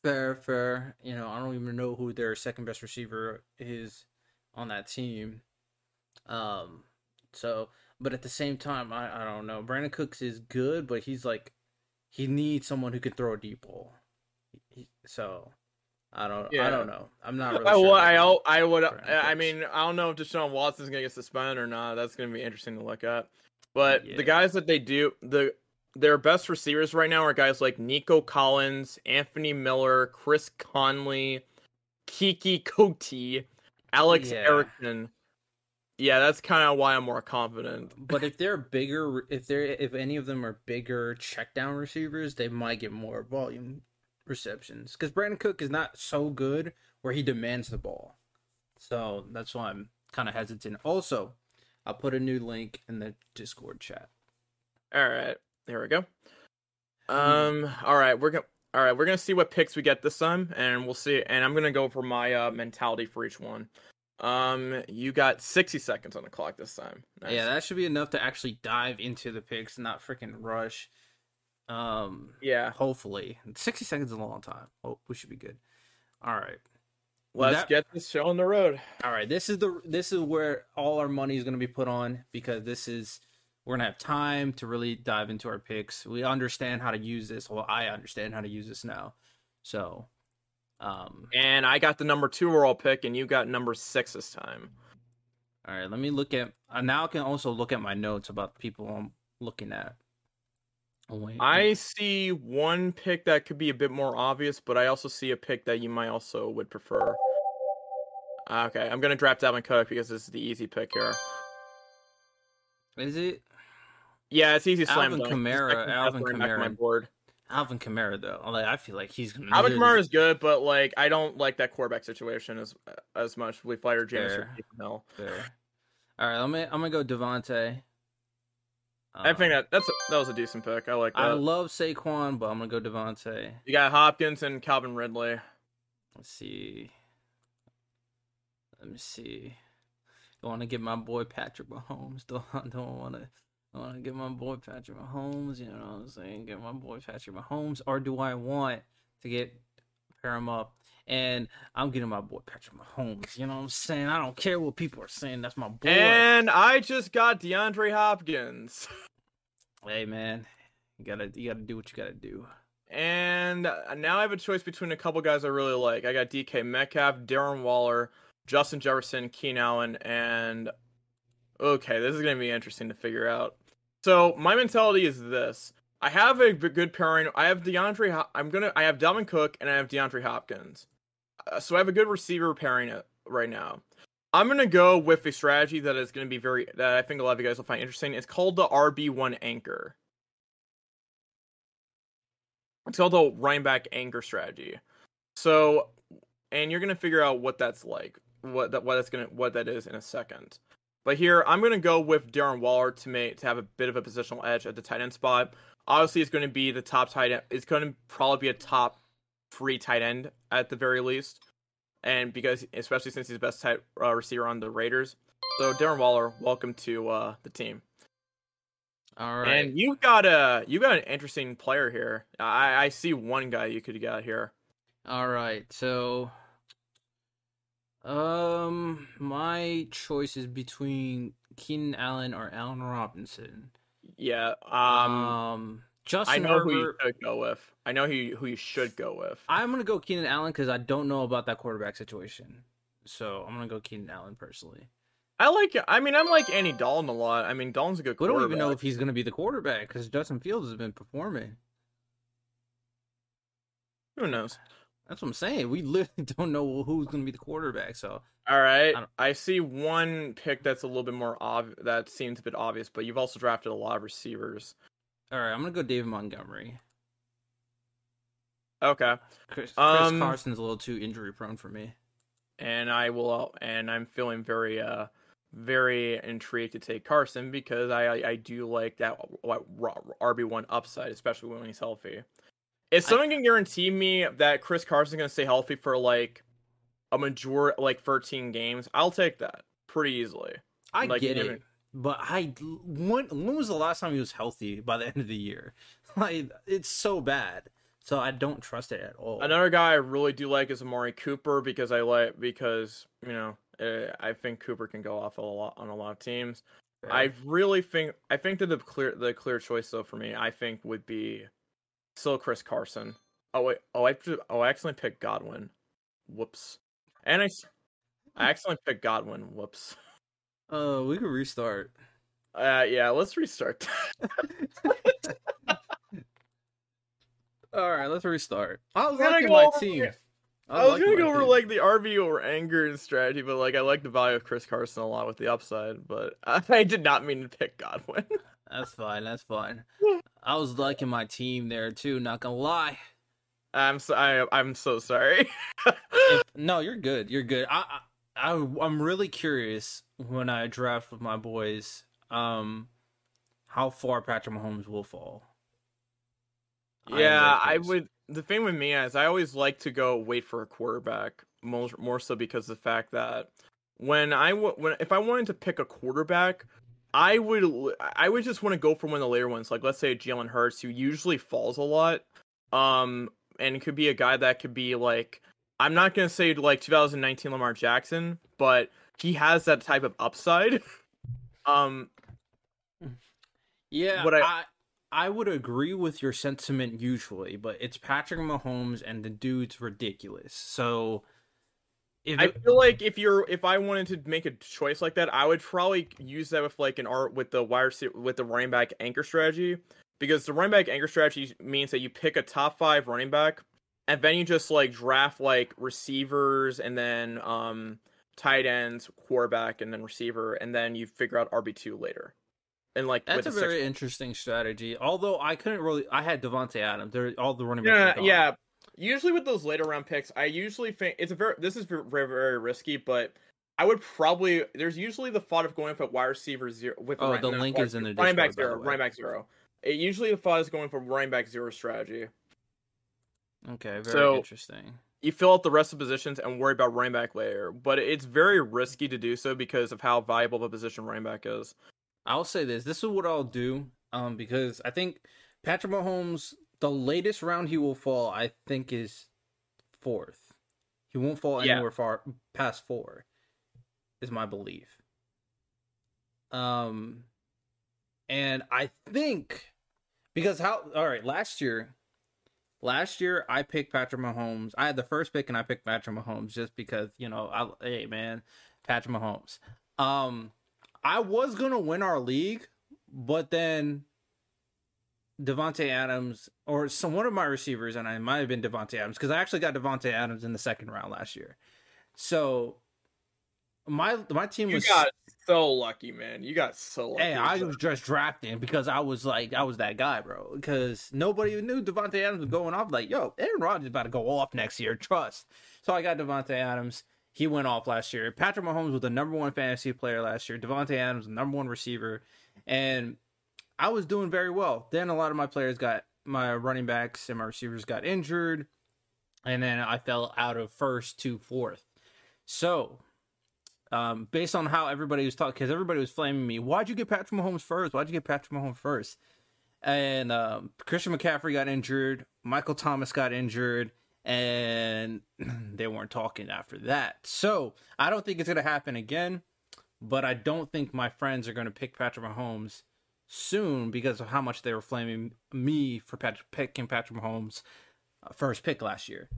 Fair, fair. You know, I don't even know who their second best receiver is on that team. Um, so, but at the same time, I I don't know. Brandin Cooks is good, but he's like he needs someone who can throw a deep ball. He, so I don't. Yeah. I don't know. I'm not. Really I, sure I, I, I would. I mean, I don't know if Deshaun Watson's gonna get suspended or not. That's gonna be interesting to look at. But yeah. the guys that they do the their best receivers right now are guys like Nico Collins, Anthony Miller, Chris Conley, Keke Coutee, Alex yeah. Erickson. Yeah, that's kind of why I'm more confident. But if they're bigger, if they're if any of them are bigger check down receivers, they might get more volume receptions. Because Brandin Cook is not so good where he demands the ball, so that's why I'm kind of hesitant. Also, I'll put a new link in the Discord chat. All right, there we go. Um, all right, we're gonna. All right, we're gonna see what picks we get this time, and we'll see. And I'm gonna go for my uh, mentality for each one. Um, you got 60 seconds on the clock this time. Nice. Yeah, that should be enough to actually dive into the picks, not freaking rush. Um, yeah, hopefully 60 seconds is a long time. Oh, we should be good. All right. Let's that, get this show on the road. All right, this is the this is where all our money is going to be put on because this is we're gonna have time to really dive into our picks. We understand how to use this. Well, I understand how to use this now. So um, and I got the number two overall pick, and you got number six this time. All right, let me look at. Uh, now I can also look at my notes about the people I'm looking at. Oh, wait, I see one pick that could be a bit more obvious, but I also see a pick that you might also would prefer. Ah, okay, I'm gonna draft Dalvin Cook because this is the easy pick here. Is it? Yeah, it's easy. Slam Alvin Kamara. Alvin Kamara. My board. Alvin Kamara though, like I feel like he's gonna. Alvin Kamara is good, but like I don't like that quarterback situation as as much. We fired James Hill. All right, I'm gonna I'm gonna go Davante. I um, think that that's a, that was a decent pick. I like that. I love Saquon, but I'm gonna go Davante. You got Hopkins and Calvin Ridley. Let's see. Let me see. I want to get my boy Patrick Mahomes. Don't don't want to I want to get my boy Patrick Mahomes, you know what I'm saying? Get my boy Patrick Mahomes, or do I want to get pair him up? And I'm getting my boy Patrick Mahomes. You know what I'm saying? I don't care what people are saying. That's my boy. And I just got DeAndre Hopkins. hey man, you gotta you gotta do what you gotta do. And now I have a choice between a couple guys I really like. I got DK Metcalf, Darren Waller, Justin Jefferson, Keenan Allen, and okay, this is gonna be interesting to figure out. So my mentality is this: I have a good pairing. I have DeAndre. I'm gonna. I have Dalvin Cook and I have DeAndre Hopkins. Uh, so I have a good receiver pairing uh, right now. I'm gonna go with a strategy that is gonna be very that I think a lot of you guys will find interesting. It's called the RB1 anchor. It's called the running back anchor strategy. So, and you're gonna figure out what that's like. what that what that's gonna what that is in a second. But here I'm gonna go with Darren Waller to make to have a bit of a positional edge at the tight end spot. Obviously, it's to be the top tight end. It's to probably be a top three tight end at the very least, and because especially since he's the best tight uh, receiver on the Raiders. So Darren Waller, welcome to uh, the team. All right. And you've got a you got an interesting player here. I I see one guy you could get here. All right. So um my choice is between Keenan Allen or Allen Robinson. Yeah. Um, Um Justin I know who you Herbert. should go with. I know who you, who you should go with. I'm gonna go Keenan Allen because I don't know about that quarterback situation. So I'm gonna go Keenan Allen personally. I like. I mean, I'm like Andy Dalton a lot. I mean, Dalton's a good. We don't even know if he's gonna be the quarterback because Justin Fields has been performing. Who knows? That's what I'm saying. We literally don't know who's gonna be the quarterback. So All right. I I, see one pick that's a little bit more obvious. That seems a bit obvious, but you've also drafted a lot of receivers. All right, I'm gonna go David Montgomery. Okay. Chris, Chris Um, Carson's a little too injury prone for me. And I will. And I'm feeling very, uh, very intrigued to take Carson because I, I, I do like that RB one upside, especially when he's healthy. If I- someone can guarantee me that Chris Carson's gonna stay healthy for like a major like 13 games, I'll take that pretty easily. I like, get it, never- but I when when was the last time he was healthy by the end of the year? Like it's so bad, so I don't trust it at all. Another guy I really do like is Amari Cooper because I like because you know uh, I think Cooper can go off a lot on a lot of teams. I really think I think that the clear the clear choice though for me I think would be still Chris Carson. Oh wait, oh I oh I accidentally picked Godwin. Whoops. And I I accidentally picked Godwin. Whoops. uh, we could restart. Uh yeah, let's restart. All right, let's restart. I was liking go my over team. here. I I was gonna go over team. like the RB over anger and strategy, but like I like the value of Chris Carson a lot with the upside. But I did not mean to pick Godwin. That's fine. That's fine. I was liking my team there too. Not gonna lie. I'm so I, I'm so sorry. If- no, you're good. You're good. I, I, I I'm really curious when I draft with my boys, um, how far Patrick Mahomes will fall. Yeah, very I would. The thing with me is I always like to go wait for a quarterback more more so because of the fact that when I when if I wanted to pick a quarterback. I would I would just want to go for one of the later ones, like let's say Jalen Hurts, who usually falls a lot, um, and it could be a guy that could be like I'm not gonna say like 2019 Lamar Jackson, but he has that type of upside. um, Yeah, What I, I- I would agree with your sentiment usually, but it's Patrick Mahomes and the dude's ridiculous. So if I feel like if you're if I wanted to make a choice like that, I would probably use that with like an art with the wire with the running back anchor strategy because the running back anchor strategy means that you pick a top five running back and then you just like draft like receivers and then um tight ends, quarterback, and then receiver, and then you figure out RB two later. And like that's a very sixth- interesting strategy. Although I couldn't really, I had Davante Adams. They're all the running backs. Yeah, yeah. Usually with those later round picks, I usually think it's a very this is very very, risky, but I would probably there's usually the thought of going for wide receiver zero with Oh, the not link is in the running back zero, running back zero. It usually the thought is going for running back zero strategy. Okay, very So- interesting. You fill out the rest of the positions and worry about running back later, but it's very risky to do so because of how valuable the position running back is. I'll say this. This is what I'll do. Um, because I think Patrick Mahomes, the latest round he will fall, I think is fourth. He won't fall Yeah. anywhere far past four. Is my belief. Um, and I think because how all right last year. Last year, I picked Patrick Mahomes. I had the first pick, and I picked Patrick Mahomes just because you know, I hey man, Patrick Mahomes. Um, I was gonna win our league, but then Davante Adams or some one of my receivers, and I might have been Davante Adams because I actually got Davante Adams in the second round last year. So my my team You was got so lucky, man. You got so lucky. Hey, I was just drafting because I was like, I was that guy, bro. Because nobody knew Davante Adams was going off. Like, yo, Aaron Rodgers is about to go off next year. Trust. So I got Davante Adams. he went off last year. Patrick Mahomes was the number one fantasy player last year. Davante Adams, the number one receiver, and I was doing very well. Then a lot of my players got my running backs and my receivers got injured, and then I fell out of first to fourth. So, um, based on how everybody was talking, because everybody was flaming me, why'd you get Patrick Mahomes first? Why'd you get Patrick Mahomes first? And um, Christian McCaffrey got injured, Michael Thomas got injured, and they weren't talking after that. So I don't think it's going to happen again, but I don't think my friends are going to pick Patrick Mahomes soon because of how much they were flaming me for Patrick, picking Patrick Mahomes uh, first pick last year.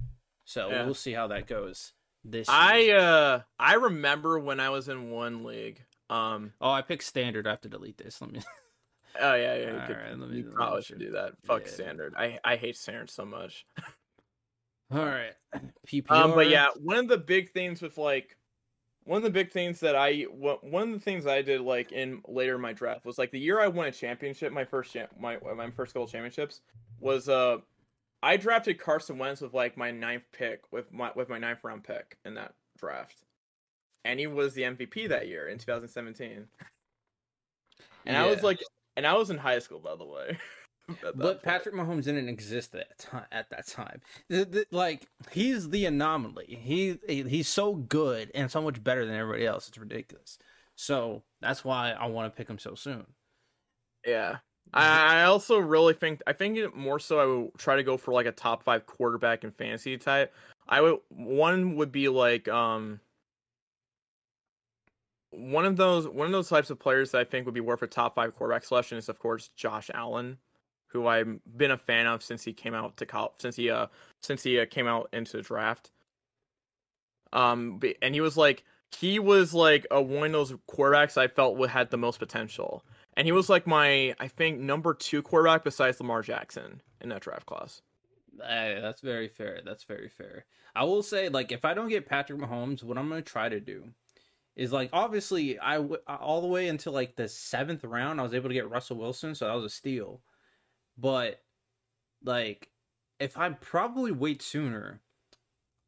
So yeah. we'll see how that goes this I uh I remember when I was in one league. Um Oh, I picked standard. I have to delete this. Let me Oh yeah, yeah. You, could, right, let me, you probably should do that. Fuck yeah. standard. I I hate standard so much. All right. PPR. Um, but yeah, one of the big things with like one of the big things that I one of the things I did like in later in my draft was like the year I won a championship, my first champ, my my first goal championships was uh I drafted Carson Wentz with like my ninth pick with my with my ninth round pick in that draft, and he was the MVP that year in 2017. And yeah. I was like, and I was in high school by the way. but point. Patrick Mahomes didn't exist at that time. At that time, the, the, like he's the anomaly. He he's so good and so much better than everybody else. It's ridiculous. So that's why I want to pick him so soon. Yeah, I also really think I think more so I would try to go for like a top five quarterback in fantasy type. I would one would be like um one of those one of those types of players that I think would be worth a top five quarterback selection is of course Josh Allen, who I've been a fan of since he came out to college since he uh since he uh, came out into the draft. Um, and he was like he was like a, one of those quarterbacks I felt would had the most potential and he was like my I think number two quarterback besides Lamar Jackson in that draft class. Hey, that's very fair. That's very fair. I will say, like, if I don't get Patrick Mahomes, what I'm gonna try to do is like, obviously, I w- all the way until like the seventh round, I was able to get Russell Wilson, so that was a steal. But like, if I probably wait sooner,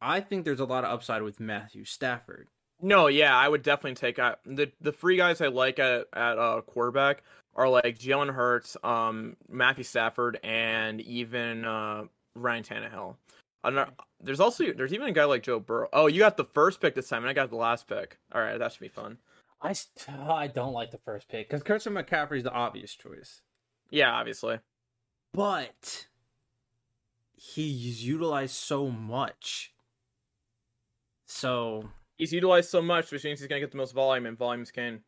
I think there's a lot of upside with Matthew Stafford. No, yeah, I would definitely take uh, the the three guys I like at at uh, quarterback are like Jalen Hurts, um, Matthew Stafford, and even uh, Ryan Tannehill. there's also there's even a guy like Joe Burrow. Oh, you got the first pick this time, and I got the last pick. All right, that should be fun. I I don't like the first pick because Christian McCaffrey is the obvious choice. Yeah, obviously, but he's utilized so much. So he's utilized so much, which means he's gonna get the most volume, and volume's king.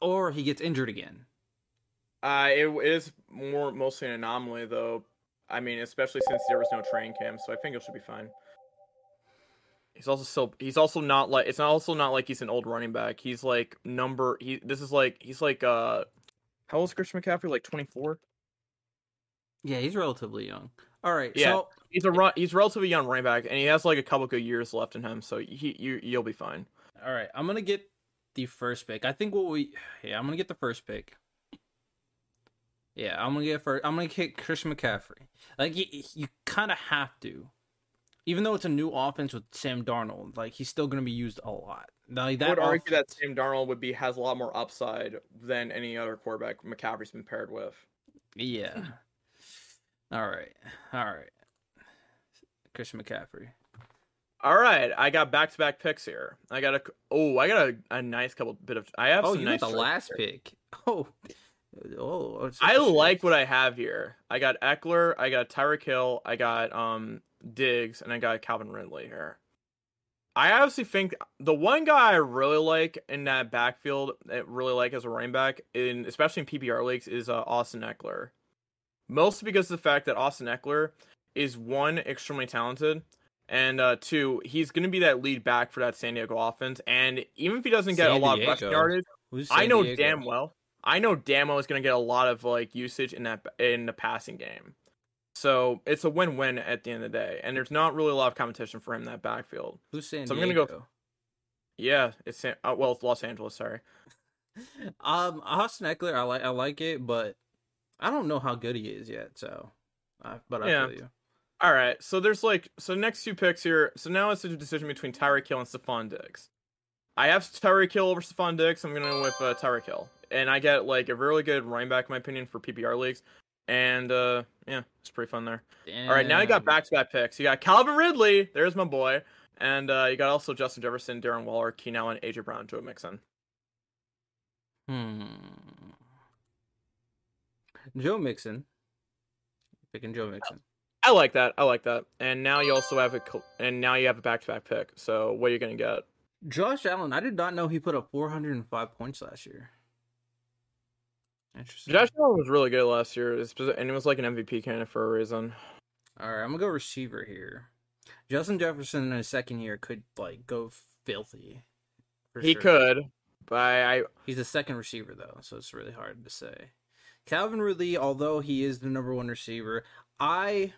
Or he gets injured again. Uh, it, it is more mostly an anomaly, though. I mean, especially since there was no train cam, so I think it should be fine. He's also still. He's also not like. It's also not like he's an old running back. He's like number. He. This is like. He's like. Uh, how old is Christian McCaffrey? Like twenty four. Yeah, he's relatively young. All right. Yeah, so he's a run, he's relatively young running back, and he has like a couple good years left in him, so he you you'll be fine. All right, I'm gonna get the first pick. I think what we yeah, I'm gonna get the first pick. Yeah, I'm gonna get first. I'm gonna get Christian McCaffrey. Like you, you kind of have to, even though it's a new offense with Sam Darnold. Like he's still gonna be used a lot. Like, that I would argue that Sam Darnold would be has a lot more upside than any other quarterback McCaffrey's been paired with. Yeah. All right. All right. Christian McCaffrey. All right, I got back to back picks here. I got a oh, I got a, a nice couple bit of. I have oh, you nice got the last here. pick. Oh, oh, I like what I have here. I got Ekeler. I got Tyreek Hill, I got um Diggs, and I got Calvin Ridley here. I obviously think the one guy I really like in that backfield, I really like as a running back, in especially in PPR leagues, is uh, Austin Ekeler. Mostly because of the fact that Austin Ekeler is one extremely talented, and uh, two he's going to be that lead back for that San Diego offense. And even if he doesn't get San a lot Diego. of rushing yardage, I know Diego? damn well. I know Damo is going to get a lot of like usage in that in the passing game. So it's a win-win at the end of the day, and there's not really a lot of competition for him in that backfield. Who's San so I'm gonna go. Yeah, it's San, uh, well, it's Los Angeles. Sorry. um, Austin Ekeler, I like I like it, but I don't know how good he is yet. So, uh, but I yeah. feel you. All right, so there's like so next two picks here. So now it's a decision between Tyreek Hill and Stefon Diggs. I have Tyreek Hill over Stefon Diggs. I'm gonna go with uh, Tyreek Hill, and I get like a really good running back, in my opinion, for PPR leagues. And uh, yeah, it's pretty fun there. All right, now you got back to back picks. You got Calvin Ridley. There's my boy. And uh, you got also Justin Jefferson, Darren Waller, Keenan Allen, AJ Brown, Joe Mixon. Hmm. Joe Mixon. Picking Joe Mixon. I like that. I like that. And now you also have a and now you have a back to back pick. So what are you gonna get? Josh Allen. I did not know he put up 405 points last year. Interesting. Josh Allen was really good last year, and it was like an MVP candidate for a reason. All right, I'm gonna go receiver here. Justin Jefferson in his second year could like go filthy. He sure. could, but I, he's a second receiver though, so it's really hard to say. Calvin Ridley, although he is the number one receiver, I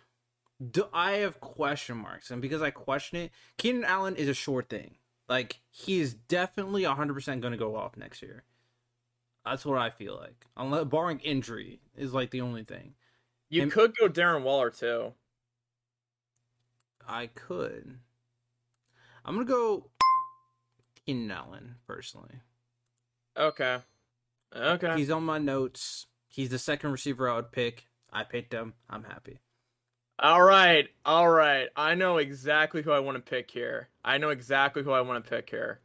do I have question marks, and because I question it, Keenan Allen is a short thing. Like he is definitely 100 percent going to go off next year. That's what I feel like, unless barring injury is like the only thing. You and, could go Darren Waller too. I could. I'm gonna go Keenan Allen personally. Okay. Okay. He's on my notes. He's the second receiver I would pick. I picked him. I'm happy. All right. All right. I know exactly who I want to pick here. I know exactly who I want to pick here.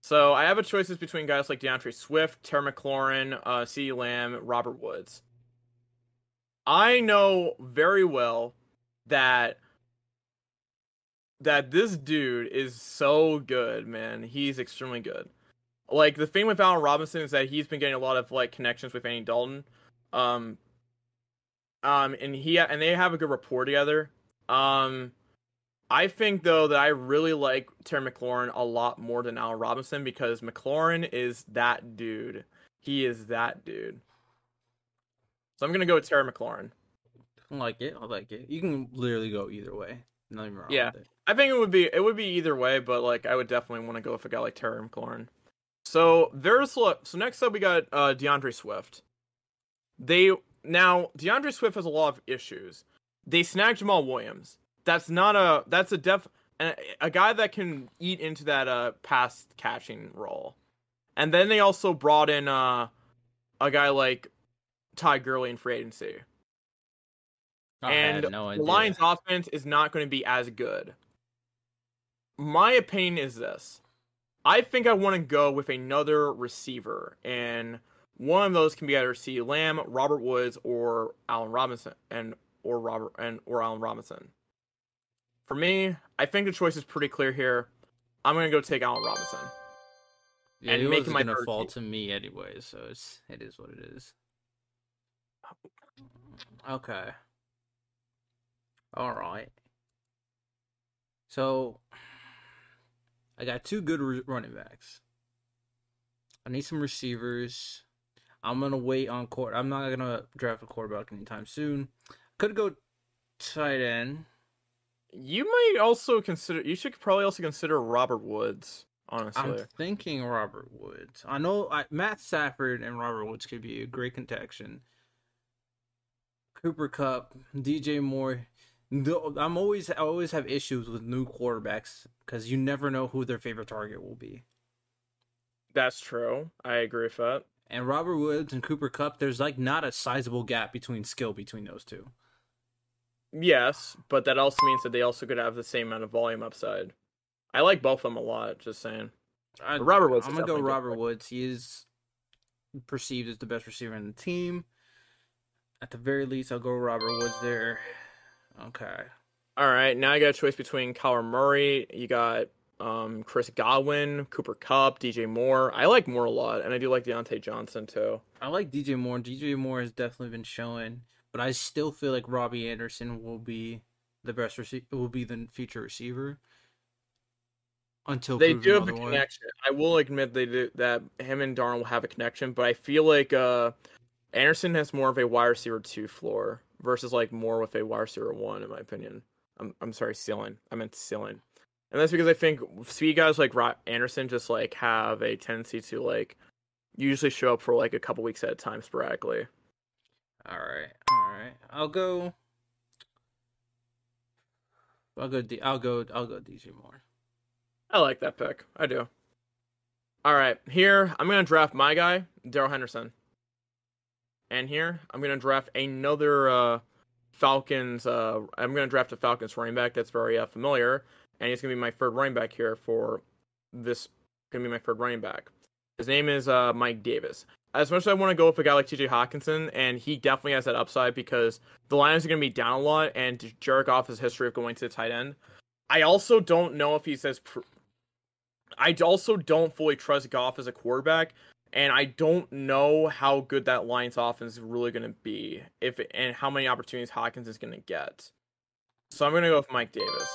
So I have a choices between guys like D'Andre Swift, Terry McLaurin, uh, CeeDee Lamb, Robert Woods. I know very well that that this dude is so good, man. He's extremely good. Like the thing with Allen Robinson is that he's been getting a lot of like connections with Andy Dalton. Um um and he and they have a good rapport together. Um I think though that I really like Terry McLaurin a lot more than Allen Robinson because McLaurin is that dude. He is that dude. So I'm gonna go with Terry McLaurin. I like it. I like it. You can literally go either way. Nothing wrong with it. yeah. I think it would be it would be either way, but like I would definitely want to go with a guy like Terry McLaurin. So there's so next up we got uh D'Andre Swift. They now D'Andre Swift has a lot of issues. They snagged Jamaal Williams. That's not a that's a def a, a guy that can eat into that uh pass catching role. And then they also brought in uh a guy like Ty Gurley in free agency. and no the Lions offense is not going to be as good my opinion is this. I think I want to go with another receiver, and one of those can be either C. Lamb, Robert Woods, or Allen Robinson, and or Robert and or Allen Robinson. For me, I think the choice is pretty clear here. I'm gonna go take Allen Robinson. Yeah, and he was gonna fall to me anyway, so it's it is what it is. Okay. All right. So I got two good running backs. I need some receivers. I'm gonna wait on court. I'm not gonna draft a quarterback anytime soon. Could go tight end. You might also consider. You should probably also consider Robert Woods. Honestly, I'm thinking Robert Woods. I know I, Matt Stafford and Robert Woods could be a great connection. Cooper Kupp, DJ Moore. I'm always I always have issues with new quarterbacks because you never know who their favorite target will be. That's true. I agree with that. And Robert Woods and Cooper Kupp, there's like not a sizable gap between skill between those two. Yes, but that also means that they also could have the same amount of volume upside. I like both of them a lot. Just saying. I, Robert Woods. I'm gonna go Robert different. Woods. He is perceived as the best receiver in the team. At the very least, I'll go Robert Woods there. Okay. All right. Now I got a choice between Kyler Murray. You got um, Chris Godwin, Cooper Kupp, DJ Moore. I like Moore a lot, and I do like Diontae Johnson too. I like DJ Moore. DJ Moore has definitely been showing, but I still feel like Robbie Anderson will be the best receiver. Will be the future receiver until they do have a connection. I will admit they do that. Him and Darnold will have a connection, but I feel like uh, Anderson has more of a wide receiver two floor versus like more with a wide receiver one, in my opinion. I'm I'm sorry, ceiling. I meant ceiling. And that's because I think speed guys like Rod Anderson just like have a tendency to like usually show up for like a couple weeks at a time sporadically. All right, all right. I'll go I'll go. D- I'll go. I'll go DJ Moore. I like that pick. I do. All right, here I'm gonna draft my guy, Darrell Henderson. And here I'm gonna draft another uh, Falcons. Uh, I'm gonna draft a Falcons running back that's very uh, familiar, and he's gonna be my third running back here for this. Gonna be my third running back. His name is uh, Mike Davis. As much as I want to go with a guy like T.J. Hockenson, and he definitely has that upside because the Lions are going to be down a lot, and Jared Goff has history of going to the tight end. I also don't know if he says. Pr- I also don't fully trust Goff as a quarterback, and I don't know how good that Lions offense is really going to be, if and how many opportunities Hawkins is going to get. So I'm going to go with Mike Davis.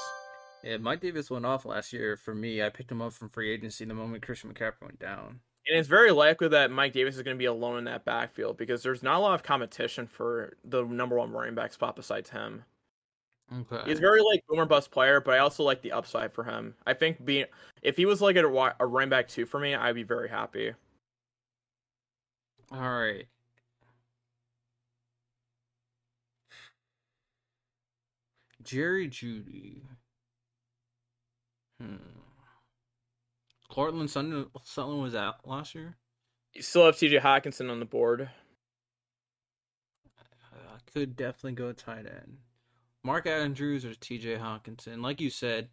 Yeah, Mike Davis went off last year for me. I picked him up from free agency the moment Christian McCaffrey went down. And it's very likely that Mike Davis is going to be alone in that backfield because there's not a lot of competition for the number one running back spot besides him. Okay. He's very like boomer bust player, but I also like the upside for him. I think being if he was like a, a running back two for me, I'd be very happy. All right. Jerry Jeudy. Hmm. Courtland Sutton, Sutton was out last year. You still have T.J. Hockenson on the board. I could definitely go tight end. Mark Andrews or T.J. Hockenson, Like you said,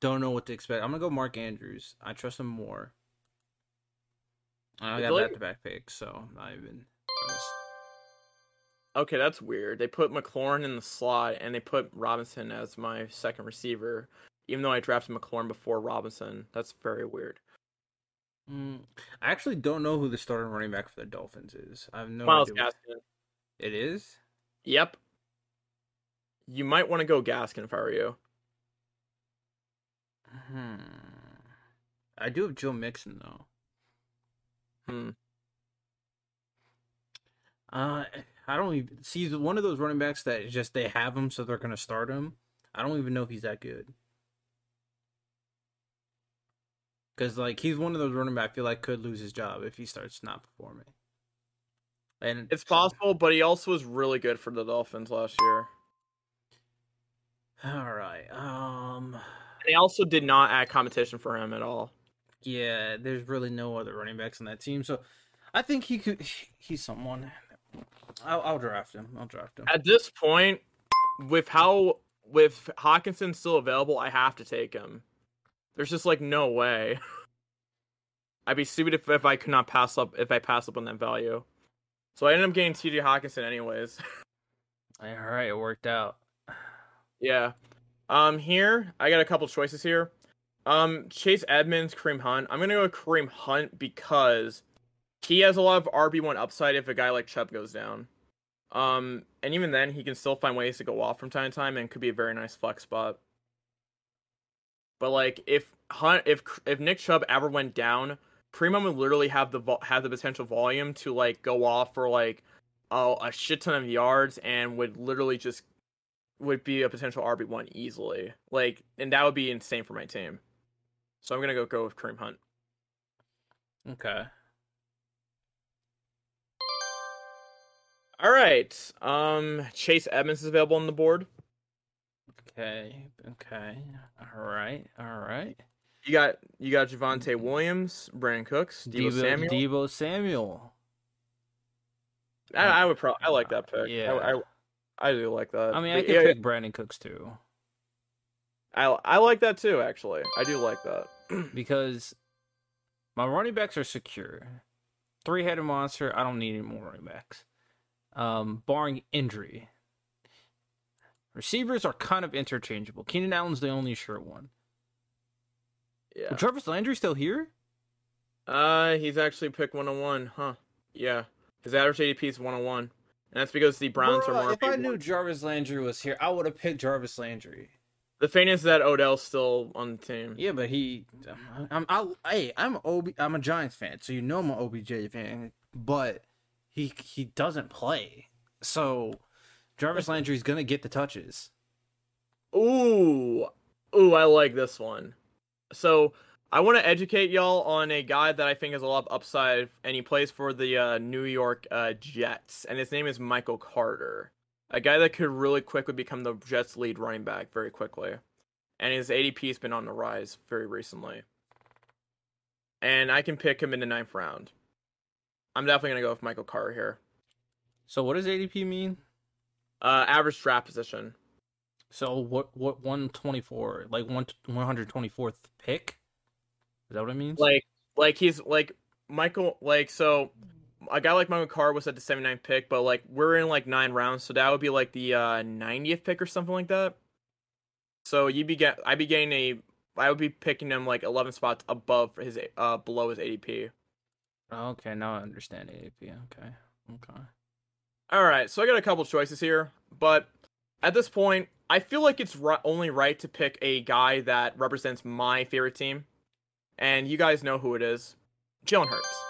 don't know what to expect. I'm gonna go Mark Andrews. I trust him more. I got back to back picks, so not even. just- Okay, that's weird. They put McLaurin in the slot and they put Robinson as my second receiver, even though I drafted McLaurin before Robinson. That's very weird. Mm, I actually don't know who the starting running back for the Dolphins is. I have no Miles idea. Gaskin. It is. Yep. You might want to go Gaskin if I were you. Hmm. I do have Joe Mixon though. Hmm. Uh, I don't even see he's one of those running backs that just they have him, so they're gonna start him. I don't even know if he's that good. Cause like he's one of those running back I feel like could lose his job if he starts not performing. And It's possible, but he also was really good for the Dolphins last year. All right. Um. They also did not add competition for him at all. Yeah, there's really no other running backs on that team, so I think he could. He's someone. I'll, I'll draft him. I'll draft him. At this point, with how with Hockenson still available, I have to take him. There's just like no way. I'd be stupid if, if I could not pass up if I pass up on that value. So I ended up getting TJ Hockenson anyways. All right, it worked out. yeah. Um here, I got a couple choices here. Um Chase Edmonds, Kareem Hunt. I'm gonna go with Kareem Hunt because he has a lot of RB1 upside if a guy like Chubb goes down. Um, and even then, he can still find ways to go off from time to time, and could be a very nice flex spot. But like, if Hunt, if if Nick Chubb ever went down, Kareem would literally have the vo- have the potential volume to like go off for like a, a shit ton of yards, and would literally just would be a potential RB one easily. Like, and that would be insane for my team. So I'm gonna go go with Kareem Hunt. Okay. All right. Um, Chase Edmonds is available on the board. Okay. Okay. All right. All right. You got you got Javonte Williams, Brandin Cooks, Deebo, Samuel. Deebo Samuel. I, I would probably I like that pick. Yeah. I, I, I do like that. I mean, I could yeah, pick Brandin Cooks too I I like that too. Actually, I do like that. because my running backs are secure. Three-headed monster. I don't need any more running backs. Um, barring injury. Receivers are kind of interchangeable. Keenan Allen's the only sure one. Yeah. Is Jarvis Landry still here? Uh, he's actually picked 101, huh? Yeah. His average ADP is 101, and that's because the Browns Bruh, are more. If I knew Jarvis Landry was here, I would have picked Jarvis Landry. The thing is that Odell's still on the team. Yeah, but he, I'm, I, hey, I'm OB, I'm a Giants fan, so you know I'm an OBJ fan, but he he doesn't play, so Jarvis Landry's gonna get the touches. Ooh, ooh, I like this one. So I want to educate y'all on a guy that I think has a lot of upside, and he plays for the uh, New York uh, Jets, and his name is Michael Carter. a guy that could really quickly become the Jets' lead running back very quickly, and his ADP has been on the rise very recently. And I can pick him in the ninth round. I'm definitely gonna go with Michael Carter here. So what does ADP mean? Uh, average draft position. So what what 124 like one 124th pick? Is that what it means? Like like he's like Michael like so a guy like Michael Carr was at the 79th pick, but like we're in like nine rounds, so that would be like the uh 90th pick or something like that. So you'd be get I'd be getting a I would be picking him like 11 spots above his uh below his ADP. Okay, now I understand ADP. Okay, okay. All right, so I got a couple choices here, but at this point, I feel like it's ri- only right to pick a guy that represents my favorite team, and you guys know who it is, Jalen Hurts.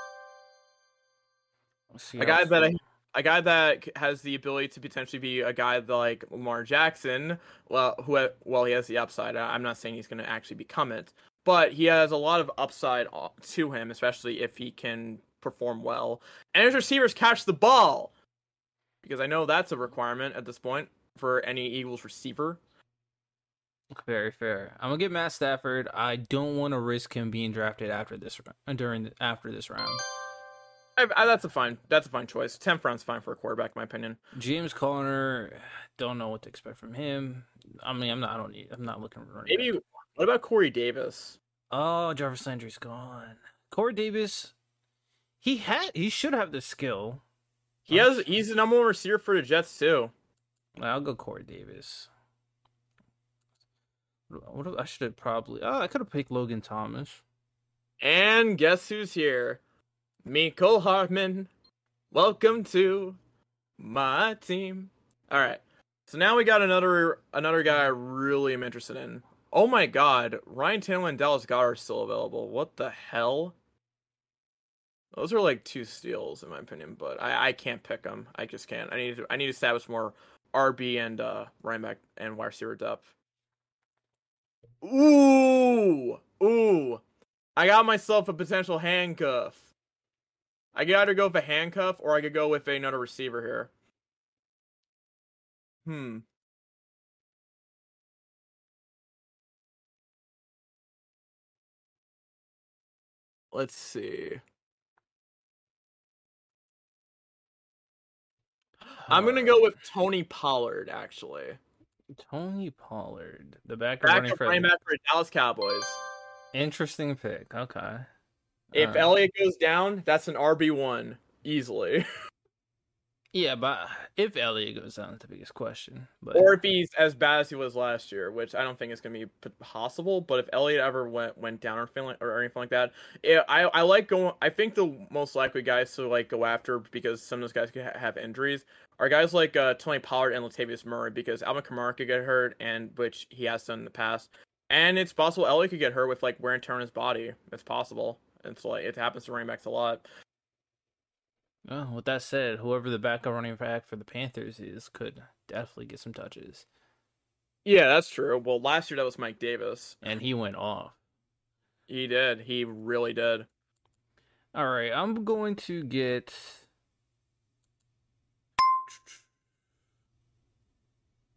A guy that I, a guy that has the ability to potentially be a guy like Lamar Jackson. Well, who well he has the upside. I'm not saying he's going to actually become it, but he has a lot of upside uh, to him, especially if he can perform well. And his receivers catch the ball, because I know that's a requirement at this point for any Eagles receiver. Very fair. I'm gonna get Matt Stafford. I don't want to risk him being drafted after this ra- uh, during the, after this round. I, I, that's a fine. That's a fine choice. Tenth round's fine for a quarterback, in my opinion. James Conner, don't know what to expect from him. I mean, I'm not. I don't need. I'm not looking for Maybe. back. What about Corey Davis? Oh, Jarvis Landry's gone. Corey Davis, he had. He should have the skill. He has. He's the number one receiver for the Jets too. I'll go Corey Davis. What if- I should have probably. Oh, I could have picked Logan Thomas. And guess who's here? Mecole Hardman. Welcome to my team. All right. So now we got another another guy I really am interested in. Oh my god, Ryan Tannehill and Dallas Goedert are still available. What the hell? Those are like two steals in my opinion, but I, I can't pick them. I just can't. I need to I need to establish more RB and uh running back and wide receiver depth. Ooh, ooh! I got myself a potential handcuff. I could either go with a handcuff or I could go with another receiver here. Hmm. Let's see. I'm gonna go with Tony Pollard, actually. Tony Pollard, the back running Backup for running back for the Dallas Cowboys. interesting pick. Okay. If Alright. Elliott goes down, that's an RB one easily. yeah, but if Elliott goes down, that's the biggest question. But or if he's as bad as he was last year, which I don't think is going to be possible. But if Elliott ever went went down or like, or anything like that, yeah, I I like going. I think the most likely guys to like go after because some of those guys could ha- have injuries are guys like uh, Tony Pollard and Latavius Murray because Alvin Kamara could get hurt, and which he has done in the past, and it's possible Elliott could get hurt with like wear and tear on his body. It's possible. It's like it happens to running backs a lot. Well, with that said, whoever the backup running back for the Panthers is could definitely get some touches, Yeah, that's true. Well, last year that was Mike Davis. and he went off. He did. He really did. All right, I'm going to get.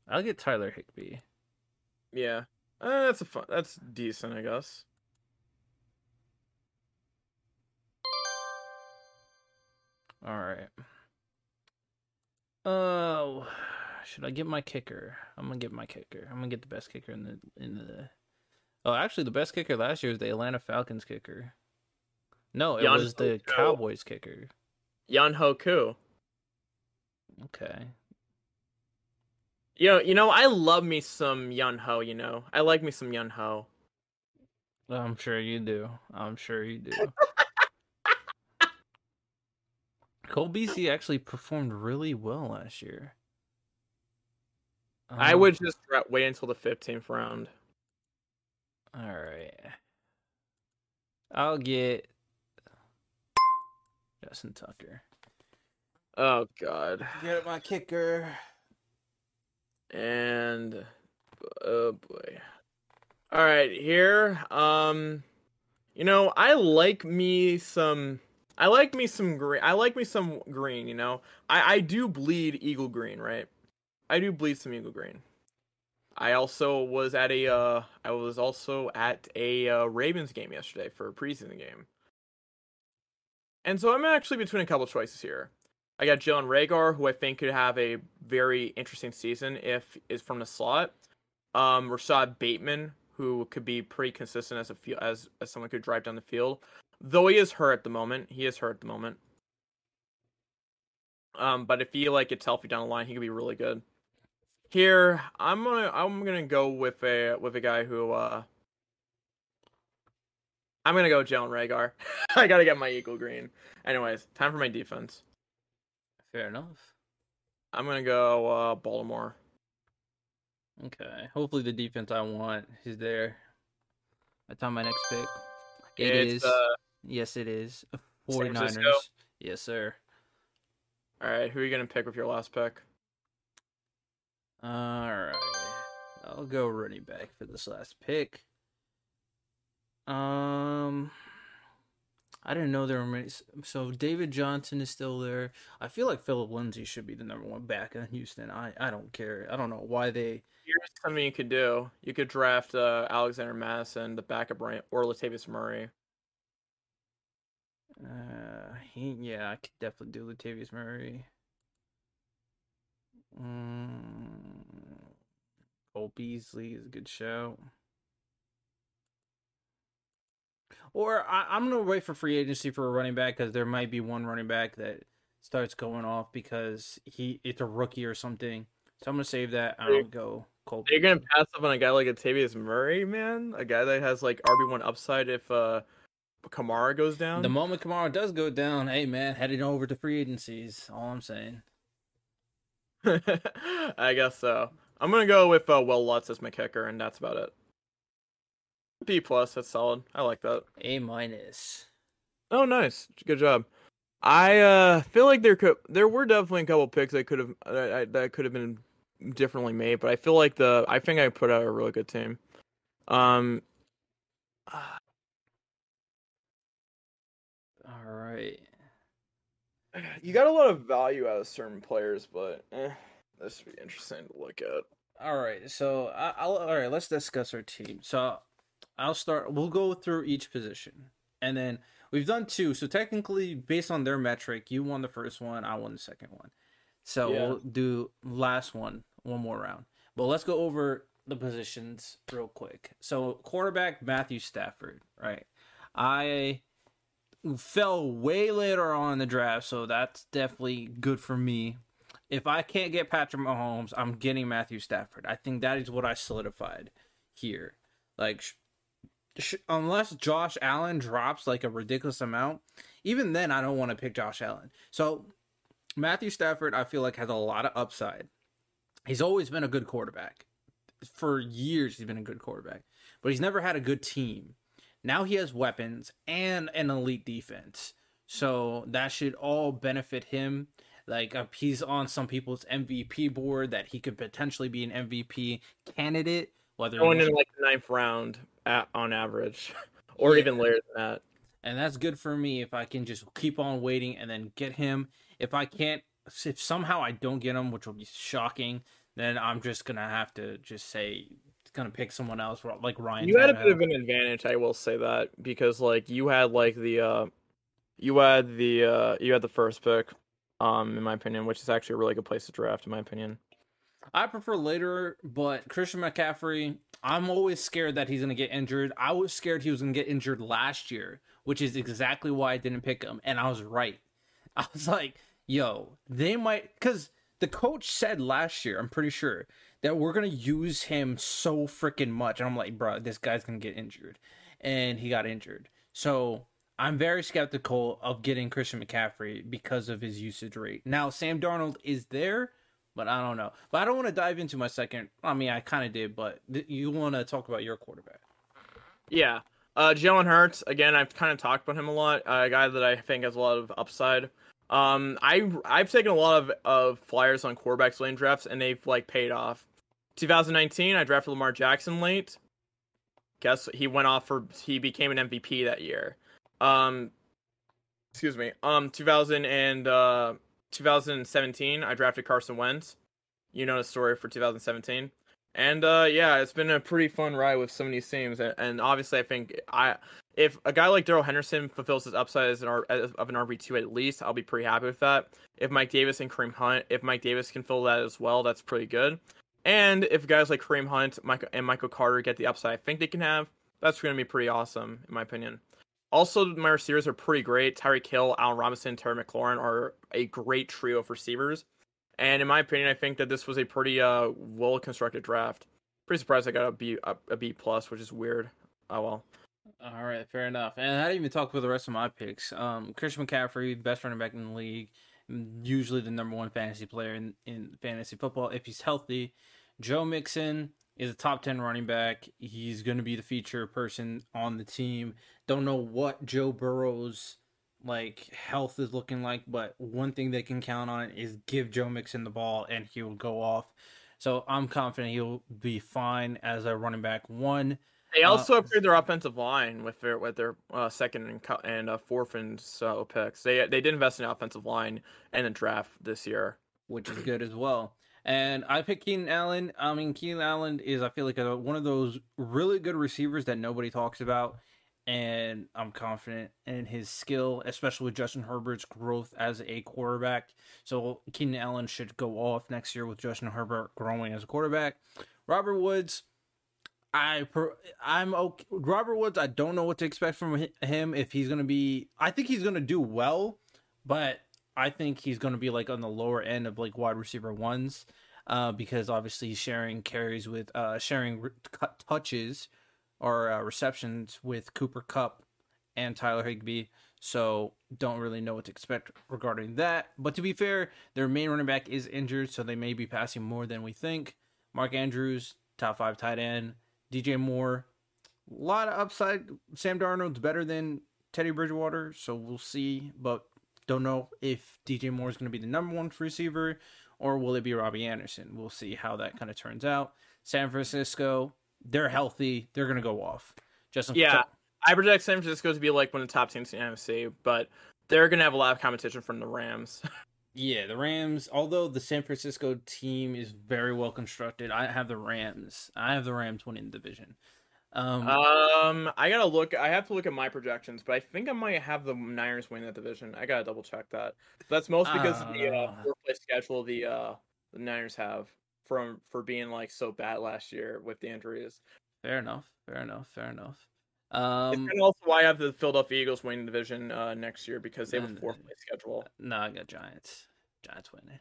I'll get Tyler Higbee. Yeah, uh, that's a fun. That's decent, I guess. All right. Oh, should I get my kicker? I'm gonna get my kicker. I'm gonna get the best kicker in the in the. Oh, actually, the best kicker last year was the Atlanta Falcons kicker. No, it Jan was the. Cowboys kicker. Yan Hoku. Okay. You know, you know, I love me some Yun Ho. You know, I like me some Yun Ho. I'm sure you do. I'm sure you do. Cole Beasley actually performed really well last year. I Um, would just wait until the fifteenth round. All right. I'll get Justin Tucker. Oh God. Get my kicker. And oh boy. All right, here. Um, you know, I like me some. I like me some green. I like me some green. You know, I I do bleed eagle green, right? I do bleed some eagle green. I also was at a uh, I was also at a uh, Ravens game yesterday for a preseason game, and so I'm actually between a couple choices here. I got Jalen Reagor, who I think could have a very interesting season if is from the slot. Um, Rashod Bateman, who could be pretty consistent as a as as someone who could drive down the field, though he is hurt at the moment. He is hurt at the moment. Um, but if he like gets healthy down the line, he could be really good. Here, I'm gonna I'm gonna go with a with a guy who uh I'm gonna go Jalen Reagor. I gotta get my eagle green. Anyways, time for my defense. Fair enough. I'm gonna go uh Baltimore. Okay. Hopefully the defense I want is there. I on my next pick. It It's, is. Uh, Yes, it is. San 49ers. Yes, sir. all right, who are you gonna pick with your last pick? All right. I'll go running back for this last pick. Um, I didn't know there were many. So David Johnson is still there. I feel like Philip Lindsay should be the number one back in Houston. I I don't care. I don't know why they. Here's something you could do. You could draft uh, Alexander Mattison, the backup right, or Latavius Murray. Uh, he yeah, I could definitely do Latavius Murray. Mm, Cole Beasley is a good show. Or I, I'm gonna wait for free agency for a running back because there might be one running back that starts going off because he it's a rookie or something. So I'm gonna save that. and I'll go Cole. You're gonna pass up on a guy like Latavius Murray, man? A guy that has like RB one upside if uh Kamara goes down. The moment Kamara does go down, hey man, heading over to free agencies. All I'm saying. I guess so. I'm gonna go with uh, Wil Lutz as my kicker, and that's about it. B plus, that's solid. I like that. A minus. Oh, nice, good job. I uh feel like there could there were definitely a couple picks that could have uh, that could have been differently made, but I feel like the I think I put out a really good team. Um, All right. you got a lot of value out of certain players, but eh, this would be interesting to look at. All right. So I, I'll all right. Let's discuss our team. So I'll start. We'll go through each position, and then we've done two. So technically, based on their metric, you won the first one. I won the second one. So Yeah. we'll do last one, one more round. But let's go over the positions real quick. So quarterback Matthew Stafford, right? I fell way later on in the draft, so that's definitely good for me. If I can't get Patrick Mahomes, I'm getting Matthew Stafford. I think that is what I solidified here. Like, sh- sh- unless Josh Allen drops like a ridiculous amount, even then I don't want to pick Josh Allen. So Matthew Stafford, I feel like has a lot of upside. He's always been a good quarterback. For years, he's been a good quarterback, but he's never had a good team. Now he has weapons and an elite defense. So that should all benefit him. Like uh, he's on some people's MVP board that he could potentially be an MVP candidate. Whether Going in like the ninth round at, on average, or Yeah. even later than that. and that's good for me if I can just keep on waiting and then get him. If I can't, if somehow I don't get him, which will be shocking, then I'm just gonna have to just say gonna pick someone else like Ryan. You had a bit of an advantage, I will say that, because like you had like the uh you had the uh you had the first pick, um, in my opinion, which is actually a really good place to draft, in my opinion. I prefer later, but Christian McCaffrey, I'm always scared that he's going to get injured. I was scared he was going to get injured last year, which is exactly why I didn't pick him. And I was right. I was like, yo, they might, because the coach said last year, I'm pretty sure, that we're to use him so freaking much. And I'm like, bro, this guy's to get injured. And he got injured. So I'm very skeptical of getting Christian McCaffrey because of his usage rate. Now, Sam Darnold is there but I don't know. But I don't want to dive into my second. I mean, I kind of did, but th- you want to talk about your quarterback. Yeah. Uh Jalen Hurts, again, I've kind of talked about him a lot. Uh, a guy that I think has a lot of upside. Um I I've taken a lot of, of flyers on quarterbacks lane drafts and they've like paid off. 2019, I drafted Lamar Jackson late. Guess he went off for he became an MVP that year. Um excuse me. Um 2000 and uh 2017, I drafted Carson Wentz. you know the story for 2017. And uh, yeah, it's been a pretty fun ride with of these teams, and, and obviously, I think I if a guy like Darrell Henderson fulfills his upside as an R, of an RB two at least, I'll be pretty happy with that. If Mike Davis and Kareem Hunt, if Mike Davis can fill that as well, that's pretty good. And if guys like Kareem Hunt, Mike, and Michael Carter get the upside I think they can have, that's going to be pretty awesome in my opinion. Also, my receivers are pretty great. Tyreek Hill, Allen Robinson, Terry McLaurin are a great trio of receivers. And in my opinion, I think that this was a pretty uh, well constructed draft. Pretty surprised I got a B a, a B plus, which is weird. Oh well. All right, fair enough. And I didn't even talk about the rest of my picks. Um, Christian McCaffrey, best running back in the league, usually the number one fantasy player in, in fantasy football if he's healthy. Joe Mixon is a top 10 running back. He's going to be the feature person on the team. Don't know what Joe Burrow's like health is looking like, but one thing they can count on is give Joe Mixon the ball and he will go off. So I'm confident he'll be fine as a running back one. They uh, also uh, upgraded their offensive line with their with their uh, second and and uh, fourth and so picks. They they did invest in the offensive line and the draft this year, which is good as well. And I picked Keenan Allen. I mean, Keenan Allen is I feel like a, one of those really good receivers that nobody talks about and I'm confident in his skill, especially with Justin Herbert's growth as a quarterback. So Keenan Allen should go off next year with Justin Herbert growing as a quarterback. Robert Woods, I I'm okay. Robert Woods, I don't know what to expect from him if he's gonna be. I think he's gonna do well, but I think he's gonna be like on the lower end of like wide receiver ones, uh, because obviously he's sharing carries with uh sharing touches or uh, receptions with Cooper Kupp and Tyler Higbee. So don't really know what to expect regarding that. But to be fair, their main running back is injured, so they may be passing more than we think. Mark Andrews, top five tight end. DJ Moore, a lot of upside. Sam Darnold's better than Teddy Bridgewater, so we'll see. But don't know if DJ Moore is going to be the number one receiver or will it be Robbie Anderson. We'll see how that kind of turns out. San Francisco, they're healthy, they're going to go off. Justin, yeah, I project San Francisco to be like one of the top teams in the NFC, but they're going to have a lot of competition from the Rams. yeah, the Rams. Although the San Francisco team is very well constructed, I have the Rams. I have the Rams winning the division. Um, um, I gotta look. I have to look at my projections, but I think I might have the Niners win that division. I gotta double check that. That's most because uh, of the uh, four place schedule the uh the Niners have from for being like so bad last year with the injuries. Fair enough. Fair enough. Fair enough. Um, it's also why I have the Philadelphia Eagles winning division uh, next year because they have a fourth place schedule. No, I got Giants. Giants winning.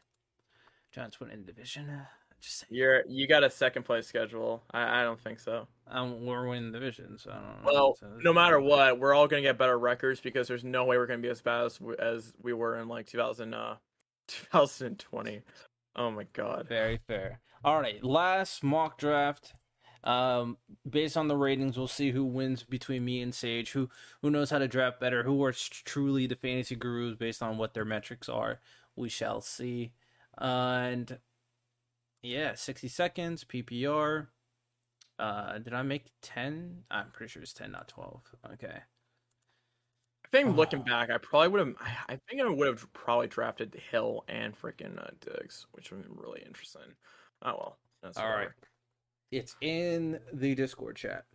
Giants winning the division. Just You're you got a second place schedule. I, I don't think so. Um, we're winning the division, so I don't know. Well, no matter what, we're all gonna get better records because there's no way we're gonna be as bad as, as we were in like 2000, uh, 2020. Oh my god. Very fair. All right, last mock draft. Um, based on the ratings, we'll see who wins between me and Sage. Who who knows how to draft better? Who are truly the fantasy gurus based on what their metrics are? We shall see. Uh, and yeah, sixty seconds PPR. Uh, did I make ten? I'm pretty sure it's ten, not twelve. Okay I think looking back, I probably would have. I think I would have probably drafted Hill and freaking uh, Diggs, which would be really interesting. Oh well. That's All right. It's in the Discord chat.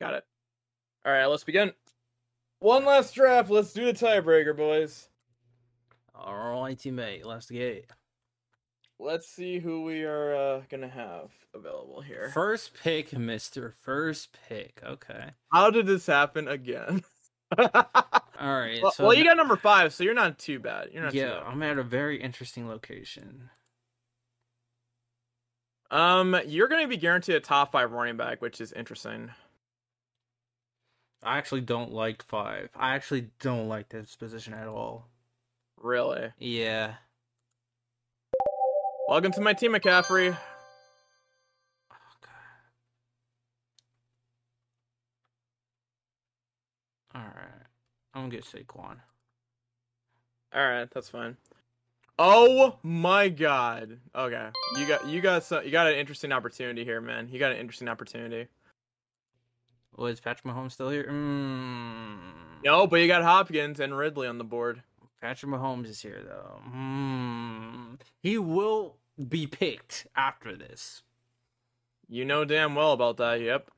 Got it. All right, let's begin. One last draft. Let's do the tiebreaker, boys. All right, teammate. Let's get. Let's see who we are uh, gonna have available here. First pick, Mister. First pick. Okay. How did this happen again? All right. Well, so well, you got number five, so you're not too bad. You're not. Yeah, I'm at a very interesting location. Um, you're going to be guaranteed a top five running back, which is interesting. I actually don't like five. I actually don't like this position at all. Really? Yeah. Welcome to my team, McCaffrey. Oh, god. All right, I'm gonna get Saquon. All right, that's fine. Oh my god. Okay, you got you got some, you got an interesting opportunity here, man. You got an interesting opportunity. Was Patrick Mahomes still here? Mm. No, but you got Hopkins and Ridley on the board. Patrick Mahomes is here though. Mm. He will. be picked after this. You know damn well about that. Yep.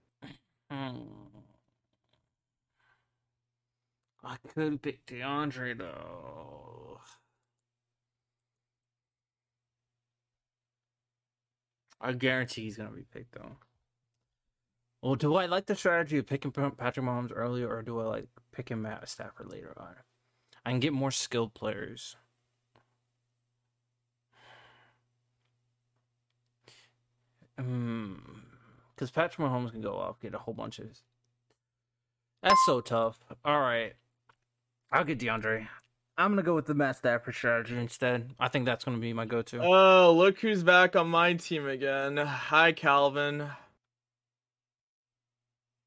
Hmm. I could pick DeAndre though. I guarantee he's gonna be picked though. Well, do I like the strategy of picking Patrick Mahomes earlier, or do I like picking Matt Stafford later on? I can get more skilled players. Hmm. Because Patrick Mahomes can go off, get a whole bunch of. That's so tough. All right, I'll get DeAndre. I'm gonna go with the Matt Stafford strategy instead. I think that's gonna be my go-to. Oh, look who's back on my team again. Hi, Calvin.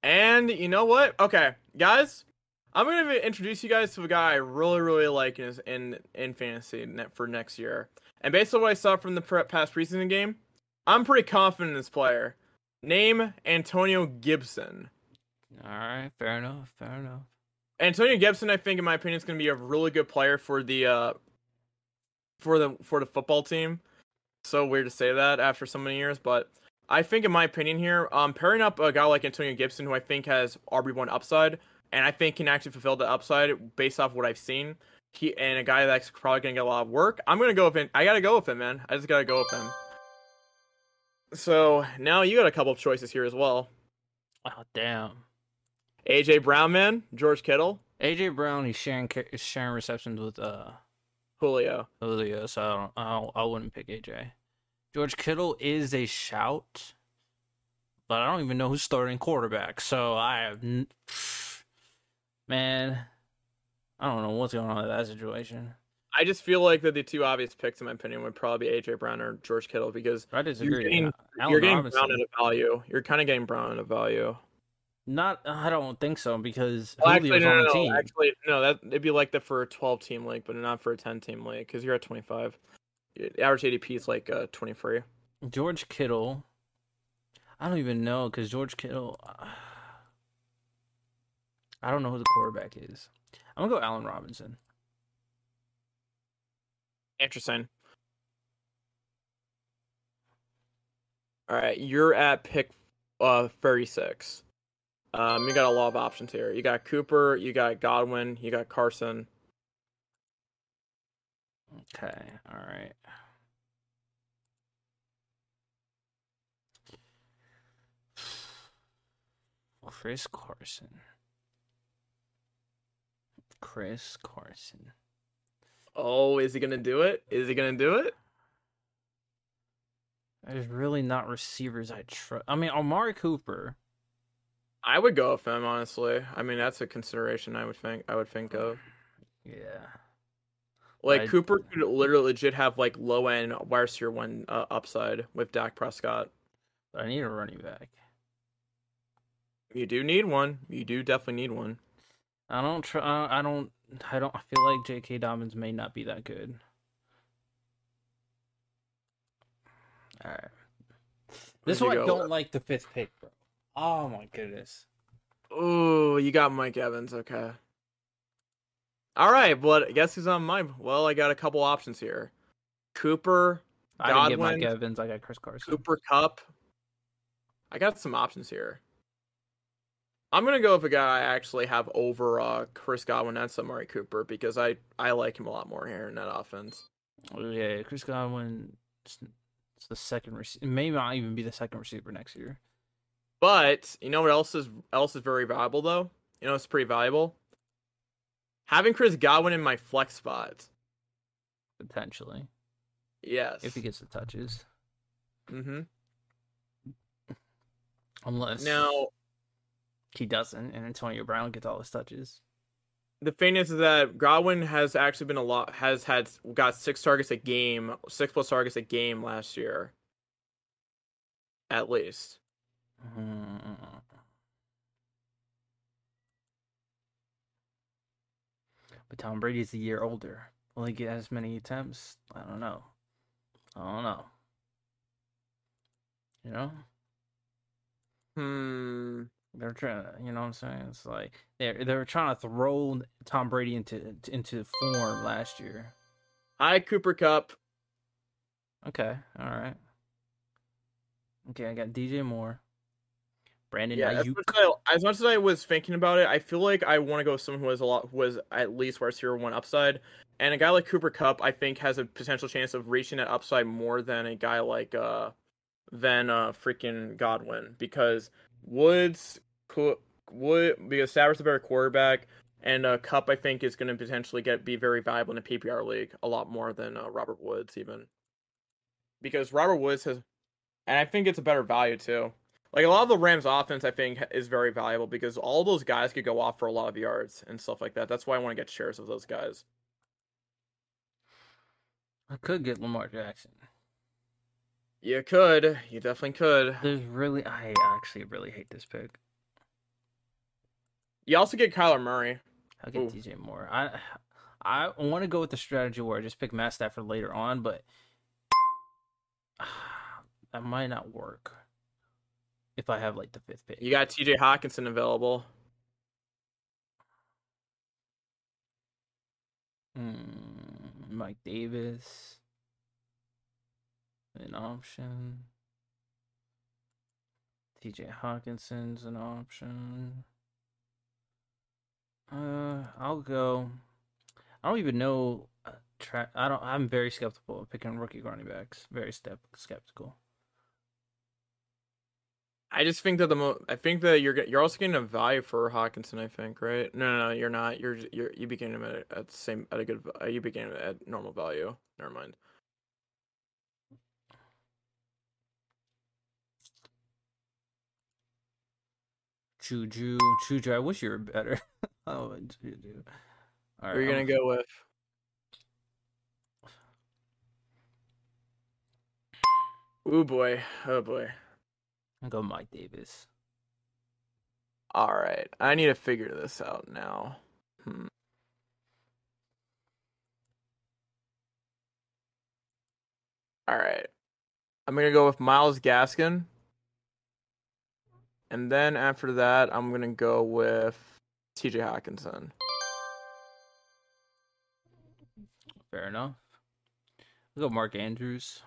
And you know what? Okay, guys, I'm gonna introduce you guys to a guy I really, really like in in, in fantasy for next year. And based on what I saw from the past preseason game, I'm pretty confident in this player. Name Antonio Gibson. All right, fair enough. Fair enough. Antonio Gibson, I think, in my opinion, is going to be a really good player for the uh, for the for the football team. So weird to say that after so many years, but I think, in my opinion, here, um, pairing up a guy like Antonio Gibson, who I think has RB one upside, and I think can actually fulfill the upside based off what I've seen. He and a guy that's probably gonna get a lot of work. I'm gonna go with him. I gotta go with him, man. I just gotta go with him. So now you got a couple of choices here as well. Oh damn. AJ Brown, man, George Kittle. AJ Brown, he's sharing he's sharing receptions with uh Julio. Julio, so I don't, I, don't, I wouldn't pick AJ. George Kittle is a shout, but I don't even know who's starting quarterback. So I have, n- man, I don't know what's going on with that situation. I just feel like that the two obvious picks, in my opinion, would probably be AJ Brown or George Kittle because I disagree. You're getting, you're getting Brown at a value. You're kind of getting Brown at a value. Not, I don't think so because well, actually, no, no, no. Actually, no. That it'd be like that for a 12 team league, but not for a 10 team league because you're at 25. Average ADP is like uh, 23. George Kittle. I don't even know because George Kittle. Uh, I don't know who the quarterback is. I'm gonna go Allen Robinson. Interesting. All right, you're at pick uh 36. Um, you got a lot of options here. You got Cooper, you got Godwin, you got Carson. Okay, all right. Chris Carson. Chris Carson. Oh, is he gonna do it? Is he gonna do it? There's really not receivers I trust. I mean, Amari Cooper. I would go with him honestly. I mean, that's a consideration I would think. I would think of. Yeah. Like I, Cooper could literally legit have like low end wide receiver one uh, upside with Dak Prescott. I need a running back. You do need one. You do definitely need one. I don't try. Uh, I don't. I don't. I feel like J.K. Dobbins may not be that good. All right. This is why I don't like the fifth pick, bro. Oh my goodness. Oh, you got Mike Evans. Okay. All right, but I guess who's on my? Well, I got a couple options here. Cooper. I Godwin, didn't get Mike Evans. I got Chris Carson. Cooper Kupp. I got some options here. I'm gonna go with a guy I actually have over uh, Chris Godwin and Amari Cooper because I I like him a lot more here in that offense. Oh, yeah, Chris Godwin. It's the second receiver. May not even be the second receiver next year. But you know what else is else is very valuable though. You know it's pretty valuable. Having Chris Godwin in my flex spot. Potentially. Yes. If he gets the touches. Mm-hmm. Unless now he doesn't, and Antonio Brown gets all his touches. The thing is that Godwin has actually been a lot has had got six targets a game, six plus targets a game last year, at least. Mm-hmm. But Tom Brady's a year older. Will he get as many attempts? I don't know. I don't know. You know? Hmm. They're trying, to, you know what I'm saying? It's like they're they're trying to throw Tom Brady into into form last year. Hi, Cooper Kupp. Okay, all right. Okay, I got DJ Moore. Brandon Yeah, as much as, I, as much as I was thinking about it, I feel like I want to go with someone who has a lot, who has at least wide receiver one upside, and a guy like Cooper Kupp, I think has a potential chance of reaching that upside more than a guy like uh, than uh freaking Godwin. Because Woods could Wood because Stafford's a better quarterback, and uh, Kupp I think is going to potentially get be very valuable in a PPR league a lot more than uh, Robert Woods even. Because Robert Woods has, and I think it's a better value too. Like a lot of the Rams offense, I think is very valuable because all those guys could go off for a lot of yards and stuff like that. That's why I want to get shares of those guys. I could get Lamar Jackson. You could, you definitely could. There's really, I actually really hate this pick. You also get Kyler Murray. I'll get Ooh. DJ Moore. I I want to go with the strategy where I just pick Matt Stafford later on, but that might not work if I have like the fifth pick. You got T.J. Hockenson available. Hmm, Mike Davis, an option. T.J. Hockenson's an option. Uh, I'll go. I don't even know. Uh, tra- I don't. I'm very skeptical of picking rookie running backs. Very step skeptical. I just think that the mo- I think that you're you're also getting a value for Hockenson. I think, right? No, no, no, you're not. You're you're you begin him at, at the same at a good. Uh, you begin him at normal value. Never mind. Juju, Juju. I wish you were better. oh, Juju. All Who are you gonna I'm- go with? Oh boy, oh boy. I'll go Mike Davis. All right, I need to figure this out now. Hmm. All right, I'm gonna go with Myles Gaskin, and then after that, I'm gonna go with T.J. Hockenson. Fair enough. I'll go Mark Andrews.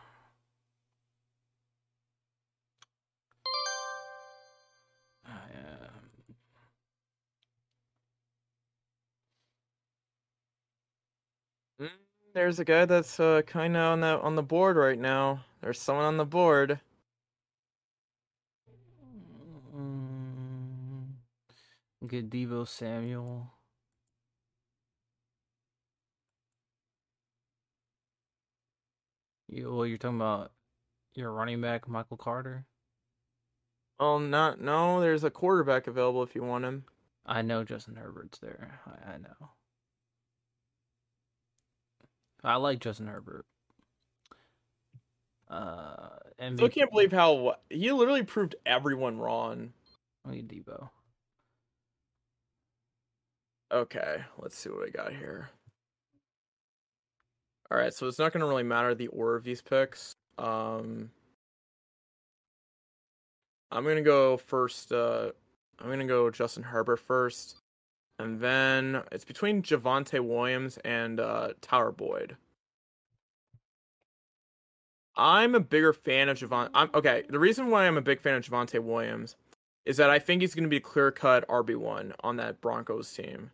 There's a guy that's uh, kind of on the on the board right now. There's someone on the board. mm, get Deebo Samuel. You, well, you're talking about your running back, Michael Carter. Oh, not no. There's a quarterback available if you want him. I know Justin Herbert's there. I, I know. I like Justin Herbert. Uh, MVP. Still can't believe how he literally proved everyone wrong. Look at Deebo. Okay, let's see what I got here. All right, so it's not going to really matter the order of these picks. Um, I'm going to go first. Uh, I'm going to go Justin Herbert first, and then it's between Javonte Williams and uh, Tyler Boyd. I'm a bigger fan of Javon. I'm okay. The reason why I'm a big fan of Javonte Williams is that I think he's going to be a clear cut RB one on that Broncos team.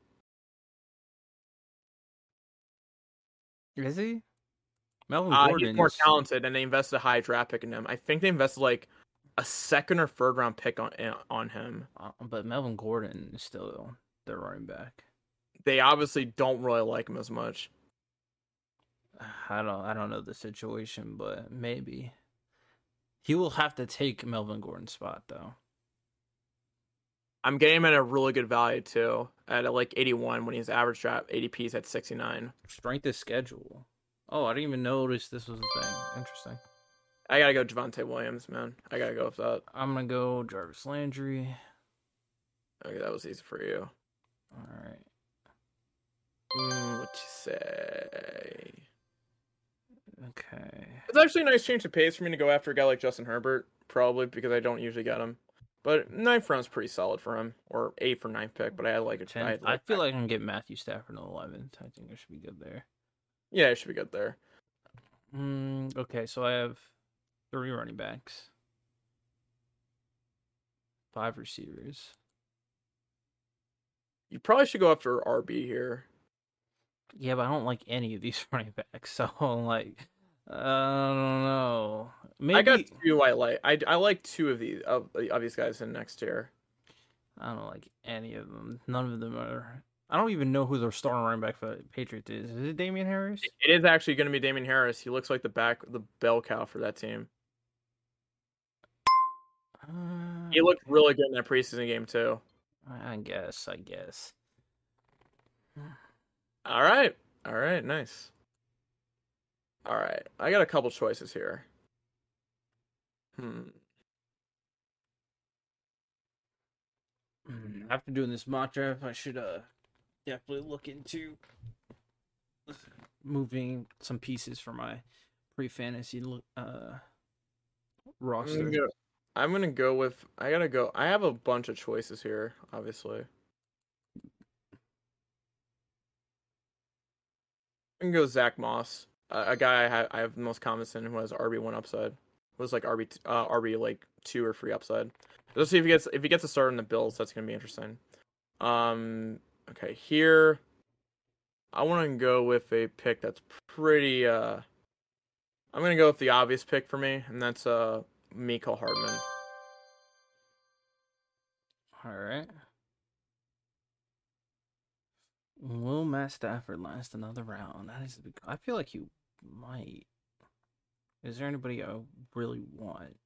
Is he? Melvin Uh, Gordon. he's more talented, and they invested a high draft pick in him. I think they invested like a second or third round pick on on him. uh, but Melvin Gordon is still their running back. They obviously don't really like him as much. I don't. I don't know the situation, but maybe he will have to take Melvin Gordon's spot though. I'm getting him at a really good value too, at uh, like 81 when his average draft ADP is at 69. Strength of schedule. Oh, I didn't even notice this was a thing. Interesting. I gotta go Javonte Williams, man. I gotta go with that. I'm gonna go Jarvis Landry. Okay, that was easy for you. All right. Mm, what you say? Okay. It's actually a nice change of pace for me to go after a guy like Justin Herbert, probably because I don't usually get him. But ninth round's pretty solid for him, or eight for ninth pick. But I like a Ten, I feel like I can get Matthew Stafford in the eleventh. I think I should be good there. yeah, it should be good there. Mm, okay, so I have three running backs, five receivers. You probably should go after RB here. Yeah, but I don't like any of these running backs, so I'm like, I don't know. Maybe I got two I like. I, I like two of these of, of these guys in next tier. I don't like any of them. None of them are. I don't even know who their starting running back for the Patriots is. Is it Damien Harris? It is actually going to be Damien Harris. He looks like the back, the bell cow for that team. Uh, He looked really good in that preseason game too. I guess. I guess. All right, all right, nice. All right, I got a couple choices here. Hmm. Mm, After doing this mock draft, I should uh definitely look into moving some pieces for my pre-fantasy lo- uh I'm roster. gonna, go, I'm gonna go with. I gotta go. I have a bunch of choices here, obviously. I can go Zack Moss, a guy I have I have the most confidence in who has RB one upside. Was like RB uh, RB like two or three upside. Let's see if he gets if he gets a start in the Bills. That's gonna be interesting. Um. Okay, here. I want to go with a pick that's pretty. uh I'm gonna go with the obvious pick for me, and that's uh Mecole Hardman. All right. Will Matt Stafford last another round? That is big. I feel like he might. Is there anybody I really want?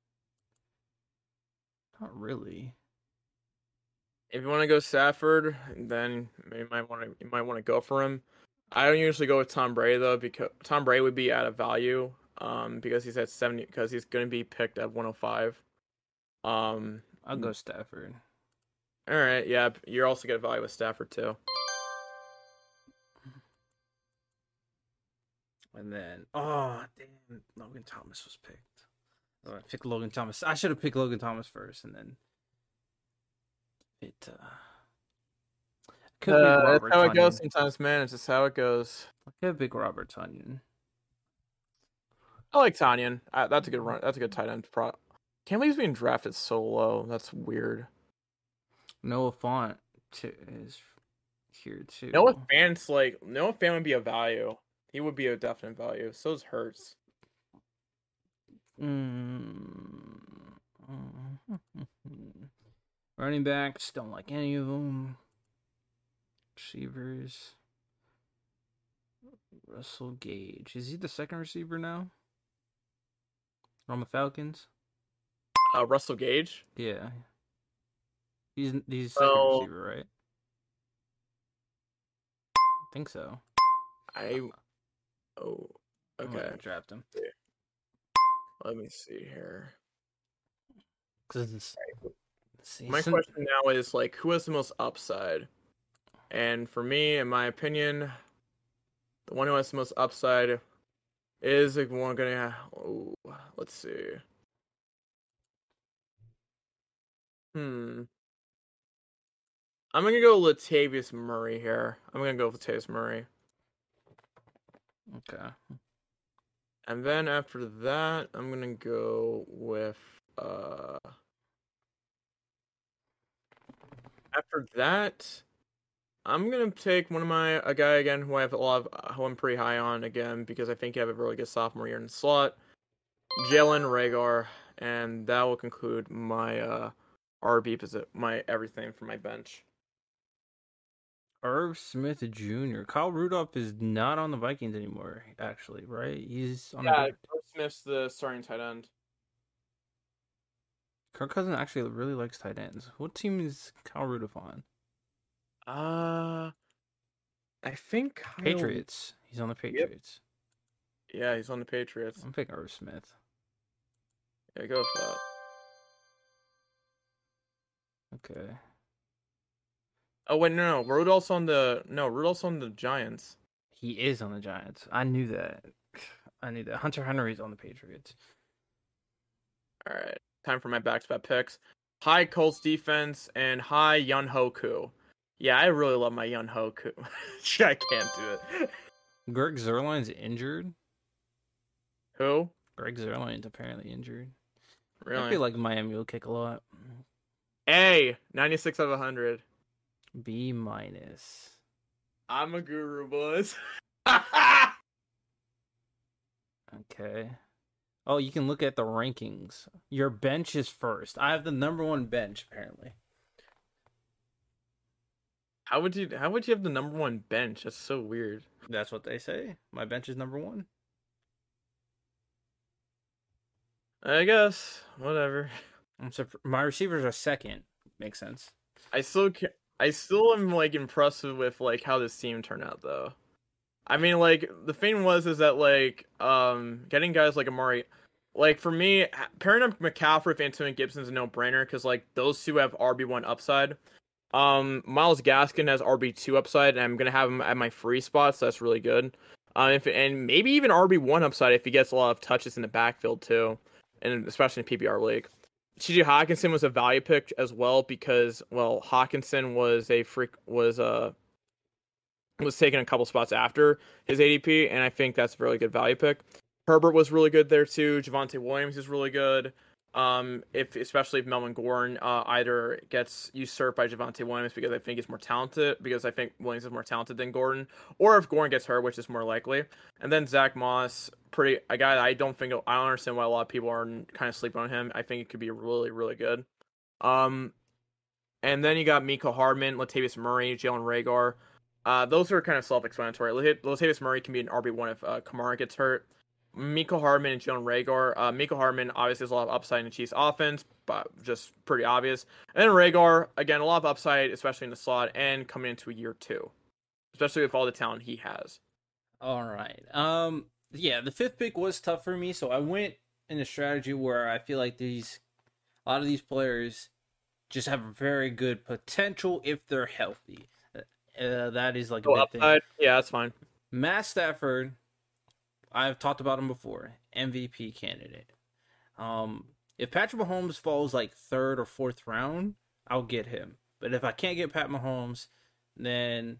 Not really. If you want to go Stafford, then you might want to you might want to go for him. I don't usually go with Tom Brady though because Tom Brady would be out of value um because he's at 70 because he's going to be picked at 105. Um I'll go Stafford. All right, yeah, you're also gonna value with Stafford too. And then, oh damn, Logan Thomas was picked. Oh, I picked Logan Thomas. I should have picked Logan Thomas first, and then it. Uh, could pick Uh, that's Robert how it goes sometimes, man. It's just how it goes. I could pick Robert Tonyan. I like Tonyan. Uh, that's a good run. That's a good tight end. Pro- Can't believe he's being drafted so low. That's weird. Noah Fant to, is here too. Noah Fant's like Noah Fant would be a value. He would be a definite value. So is Hurts. Mm. Running backs don't like any of them. Receivers. Russell Gage is he the second receiver now? On the Falcons? Uh, Russell Gage. Yeah. He's he's second receiver, right? I think so. I. Oh. Okay. gonna draft him. Let me see here. Cause see, My question now is like, who has the most upside? And for me, in my opinion, the one who has the most upside is like one gonna. Oh, let's see. Hmm. I'm gonna go Latavius Murray here. I'm gonna go with Latavius Murray. Okay. And then after that, I'm gonna go with uh. After that, I'm gonna take one of my a guy again who I have a lot of who I'm pretty high on again because I think he have a really good sophomore year in the slot, Jalen Reagor, and that will conclude my uh RB visit, my everything for my bench. Irv Smith Jr. Kyle Rudolph is not on the Vikings anymore, actually, right? He's on Yeah, the Irv Smith's the starting tight end. Kirk Cousins actually really likes tight ends. What team is Kyle Rudolph on? Uh, I think Kyle- Patriots. He's on the Patriots. Yeah, he's on the Patriots. I'm picking Irv Smith. Yeah, go for that. Okay. Oh wait, no, no, Rudolph's on the no, Rudolph's on the Giants. He is on the Giants. I knew that. I knew that. Hunter Henry's on the Patriots. All right, time for my back-to-back picks. High Colts defense and high Younghoe Koo. Yeah, I really love my Younghoe Koo. I can't do it. Greg Zuerlein's injured. Who? Greg Zuerlein's apparently injured. Really? I feel like Miami will kick a lot. A. 96 out of 100. B minus. I'm a guru, boys. Okay. Oh, you can look at the rankings. Your bench is first. I have the number one bench apparently. how would you how would you have the number one bench? That's so weird. That's what they say. My bench is number one. I guess. Whatever. I'm surp- my receivers are second. Makes sense. I still ca- I still am like impressed with like how this team turned out though. I mean like the thing was is that like um getting guys like Amari like for me pairing up McCaffrey with Antonio Gibson's a no brainer because like those two have RB one upside. Um Myles Gaskin has RB two upside and I'm gonna have him at my free spots. So that's really good. Um if and maybe even RB one upside if he gets a lot of touches in the backfield too, and especially in PPR league. TJ Hockenson was a value pick as well because well Hockenson was a freak was uh was taken a couple spots after his ADP and I think that's a really good value pick. Herbert was really good there too. Javonte Williams is really good. Um, if especially if Melvin Gordon uh, either gets usurped by Javonte Williams because I think he's more talented because I think Williams is more talented than Gordon, or if Gordon gets hurt, which is more likely. And then Zack Moss, pretty a guy I don't think I don't understand why a lot of people are kind of sleeping on him. I think it could be really really good. Um, and then you got Mecole Hardman, Latavius Murray, Jalen Reagor. Uh, those are kind of self-explanatory. Lat- Latavius Murray can be an RB one if uh, Kamara gets hurt. Mecole Hardman and Jalen Reagor. Uh, Mecole Hardman obviously has a lot of upside in the Chiefs offense, but just pretty obvious. And then Reagor, again, a lot of upside, especially in the slot and coming into a year two, especially with all the talent he has. All right. Um. Yeah, the fifth pick was tough for me, so I went in a strategy where I feel like these, a lot of these players, just have very good potential if they're healthy. Uh, that is like a Oh, big thing. upside, yeah, that's fine. Matt Stafford, I've talked about him before, MVP candidate. Um, if Patrick Mahomes falls like third or fourth round, I'll get him. But if I can't get Pat Mahomes, then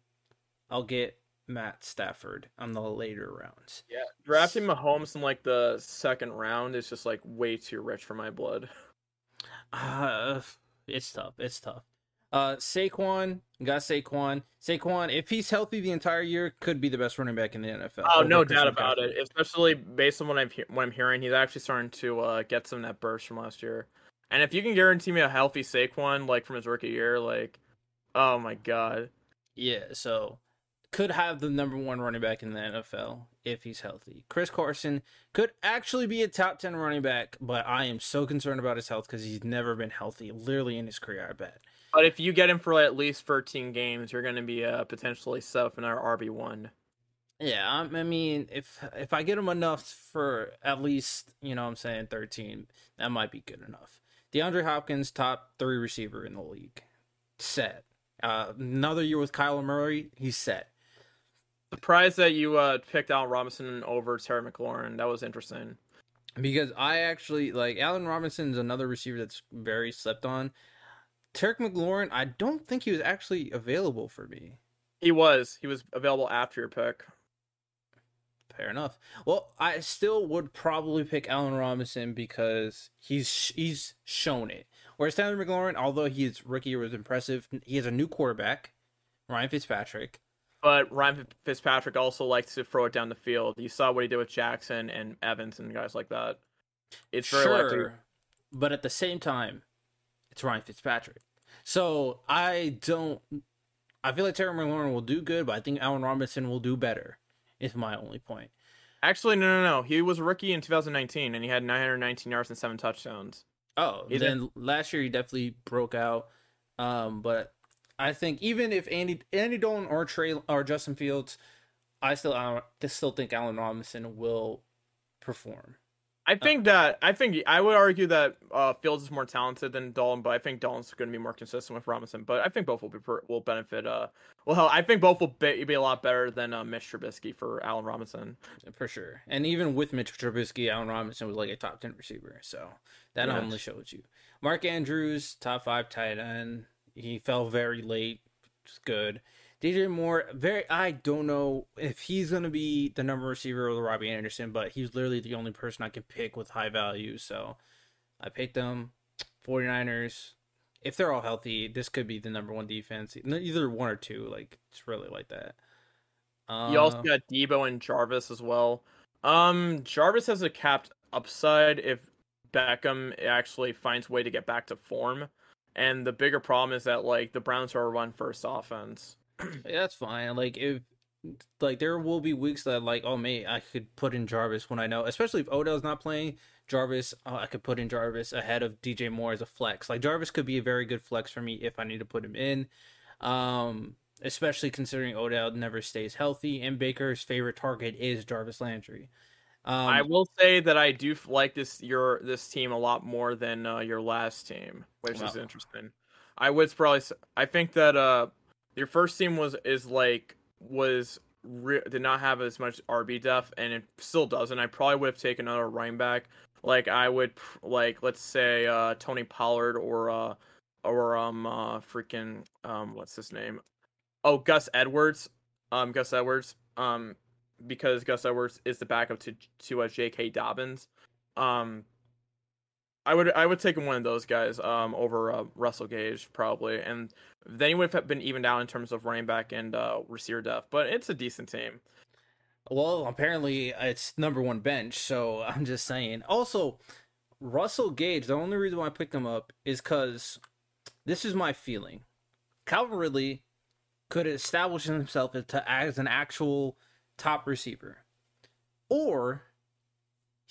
I'll get Matt Stafford on the later rounds. Yeah, drafting Mahomes in like the second round is just like way too rich for my blood. Uh, it's tough. It's tough. Uh, Saquon got Saquon. Saquon, if he's healthy the entire year, could be the best running back in the NFL. Oh, no doubt about it. Especially based on what I'm he- what I'm hearing, he's actually starting to uh, get some of that burst from last year. And if you can guarantee me a healthy Saquon like from his rookie year, like, oh my god, Yeah, so could have the number one running back in the NFL if he's healthy. Chris Carson could actually be a top 10 running back, but I am so concerned about his health because he's never been healthy, literally in his career, I bet. But if you get him for at least 13 games, you're going to be uh, potentially set up another RB one. Yeah, I, I mean, if if I get him enough for at least, you know what I'm saying, 13, that might be good enough. DeAndre Hopkins, top three receiver in the league. Set. Uh, another year with Kyler Murray, he's set. Surprised that you uh, picked Allen Robinson over Terry McLaurin. That was interesting. because I actually like Allen Robinson is another receiver that's very slept on. Terry McLaurin, I don't think he was actually available for me. He was. He was available after your pick. Fair enough. Well, I still would probably pick Allen Robinson because he's he's shown it. Whereas Tyler McLaurin, although his rookie year was impressive, he has a new quarterback, Ryan Fitzpatrick. But Ryan Fitzpatrick also likes to throw it down the field. You saw what he did with Jackson and Evans and guys like that. It's very sure, likely. but at the same time, it's Ryan Fitzpatrick. So I don't. I feel like Terry McLaurin will do good, but I think Allen Robinson will do better. Is my only point. Actually, no, no, no. He was a rookie in 2019, and he had 919 yards and seven touchdowns. Oh, Either- then last year he definitely broke out. Um, but I think even if Andy Andy Dalton or Trey or Justin Fields, I still I still think Allen Robinson will perform. I think that I think I would argue that uh, Fields is more talented than Dalton, but I think Dalton's going to be more consistent with Robinson. But I think both will be will benefit. Uh, well, hell, I think both will be, be a lot better than uh, Mitch Trubisky for Allen Robinson. for sure. And even with Mitch Trubisky, Allen Robinson was like a top ten receiver, so that Yeah. only shows you. Mark Andrews, top five tight end. He fell very late. It's good. DJ Moore, very. I don't know if he's going to be the number receiver or the Robbie Anderson, but he's literally the only person I can pick with high value. So I picked them. 49ers, if they're all healthy, this could be the number one defense. Either one or two. Like, it's really like that. Uh, you also got Deebo and Jarvis as well. Um, Jarvis has a capped upside if Beckham actually finds a way to get back to form. And the bigger problem is that like the Browns are a run first offense. yeah, that's fine. Like if like there will be weeks that like oh mate I could put in Jarvis when I know especially if Odell's not playing Jarvis oh, I could put in Jarvis ahead of DJ Moore as a flex like Jarvis could be a very good flex for me if I need to put him in um especially considering Odell never stays healthy and Baker's favorite target is Jarvis Landry um, I will say that I do like this your this team a lot more than uh, your last team, which is interesting. I would probably I think that uh your first team was is like was re- did not have as much RB depth, and it still doesn't. I probably would have taken another running back. Like I would like let's say uh Tony Pollard or uh or um uh freaking um what's his name? Oh Gus Edwards. Um Gus Edwards. Um because Gus Edwards is the backup to to uh, J.K. Dobbins. Um, I would I would take him one of those guys um over uh, Russell Gage probably, and then he would have been even down in terms of running back and uh, receiver depth. But it's a decent team. Well, apparently it's number one bench, so I'm just saying. Also, Russell Gage. The only reason why I picked him up is because this is my feeling. Calvin Ridley could establish himself as an actual top receiver. Or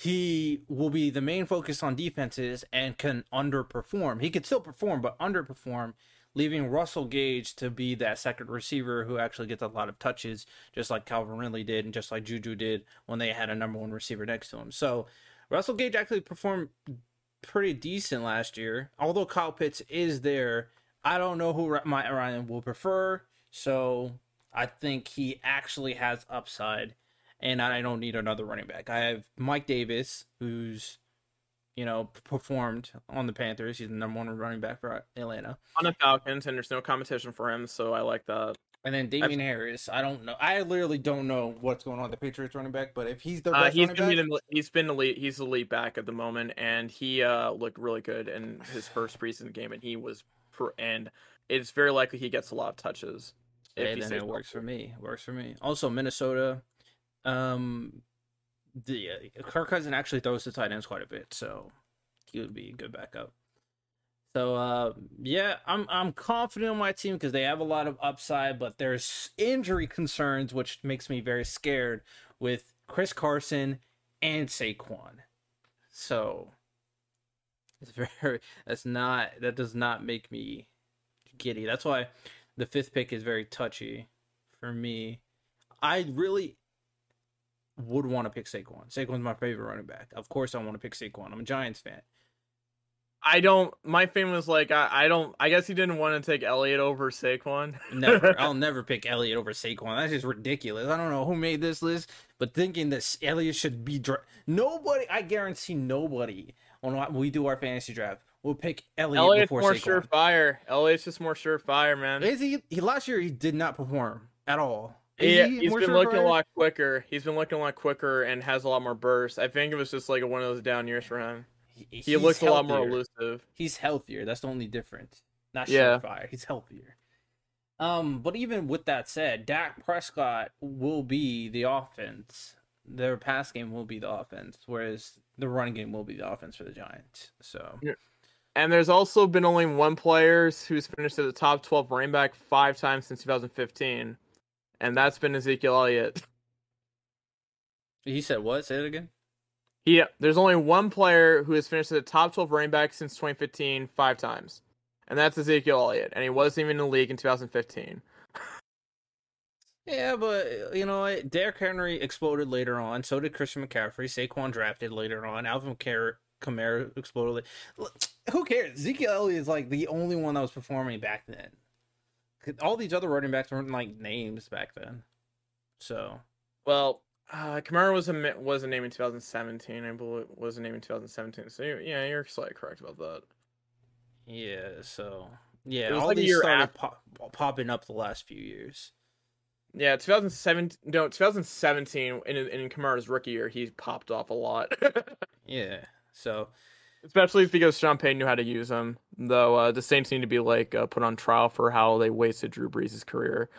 he will be the main focus on defenses and can underperform. He could still perform, but underperform, leaving Russell Gage to be that second receiver who actually gets a lot of touches, just like Calvin Ridley did and just like Juju did when they had a number one receiver next to him. So Russell Gage actually performed pretty decent last year. Although Kyle Pitts is there, I don't know who Matt Ryan will prefer. So I think he actually has upside, and I don't need another running back. I have Mike Davis, who's you know performed on the Panthers. He's the number one running back for Atlanta on the Falcons, and there's no competition for him, so I like that. And then Damien I've... Harris, I don't know. I literally don't know what's going on with the Patriots running back, but if he's the uh, best uh, he's running back, he's been elite. He's the lead back at the moment, and he uh, looked really good in his first preseason game, and he was and it's very likely he gets a lot of touches. Hey, then it works for me. Works for me. Also, Minnesota, um, the uh, Kirk Cousin actually throws the tight ends quite a bit, so he would be a good backup. So uh, yeah, I'm I'm confident in my team because they have a lot of upside, but there's injury concerns, which makes me very scared with Chris Carson and Saquon. So it's very that's not that does not make me giddy. That's why the fifth pick is very touchy for me. I really would want to pick Saquon. Saquon's my favorite running back. Of course, I want to pick Saquon. I'm a Giants fan. I don't. My fan was like, I, I don't. I guess he didn't want to take Elliott over Saquon. never. I'll never pick Elliott over Saquon. That's just ridiculous. I don't know who made this list, but thinking that Elliott should be dra- nobody. I guarantee nobody when we do our fantasy draft will pick Elliott Elliott's before more Saquon. surefire. Elliott's just more surefire, man. Is he, he? Last year he did not perform at all. Is he, has been looking a lot quicker. He's been looking a lot quicker and has a lot more burst. I think it was just like one of those down years for him. He, he looks a lot more elusive. He's healthier. That's the only difference. Not yeah. surefire. He's healthier. Um, but even with that said, Dak Prescott will be the offense. Their pass game will be the offense, whereas the running game will be the offense for the Giants. So. And there's also been only one player who's finished at the top 12 running back five times since 2015, and that's been Ezekiel Elliott. He said what? Say it again. Yeah, there's only one player who has finished as a top 12 running back since 2015 five times, and that's Ezekiel Elliott, and he wasn't even in the league in 2015. Yeah, but you know what? Derrick Henry exploded later on. So did Christian McCaffrey. Saquon drafted later on. Alvin Kamara exploded. Who cares? Ezekiel Elliott is like the only one that was performing back then. All these other running backs weren't like names back then. So, well, uh, Kamara was a was a name in 2017. I believe was a name in 2017. So yeah, you're slightly correct about that. Yeah. So yeah, all like these started pop, popping up the last few years. Yeah, 2017. No, 2017 in in Kamara's rookie year, he popped off a lot. yeah. So, especially because Sean Payton knew how to use him. Though uh, the Saints need to be like uh, put on trial for how they wasted Drew Brees' career.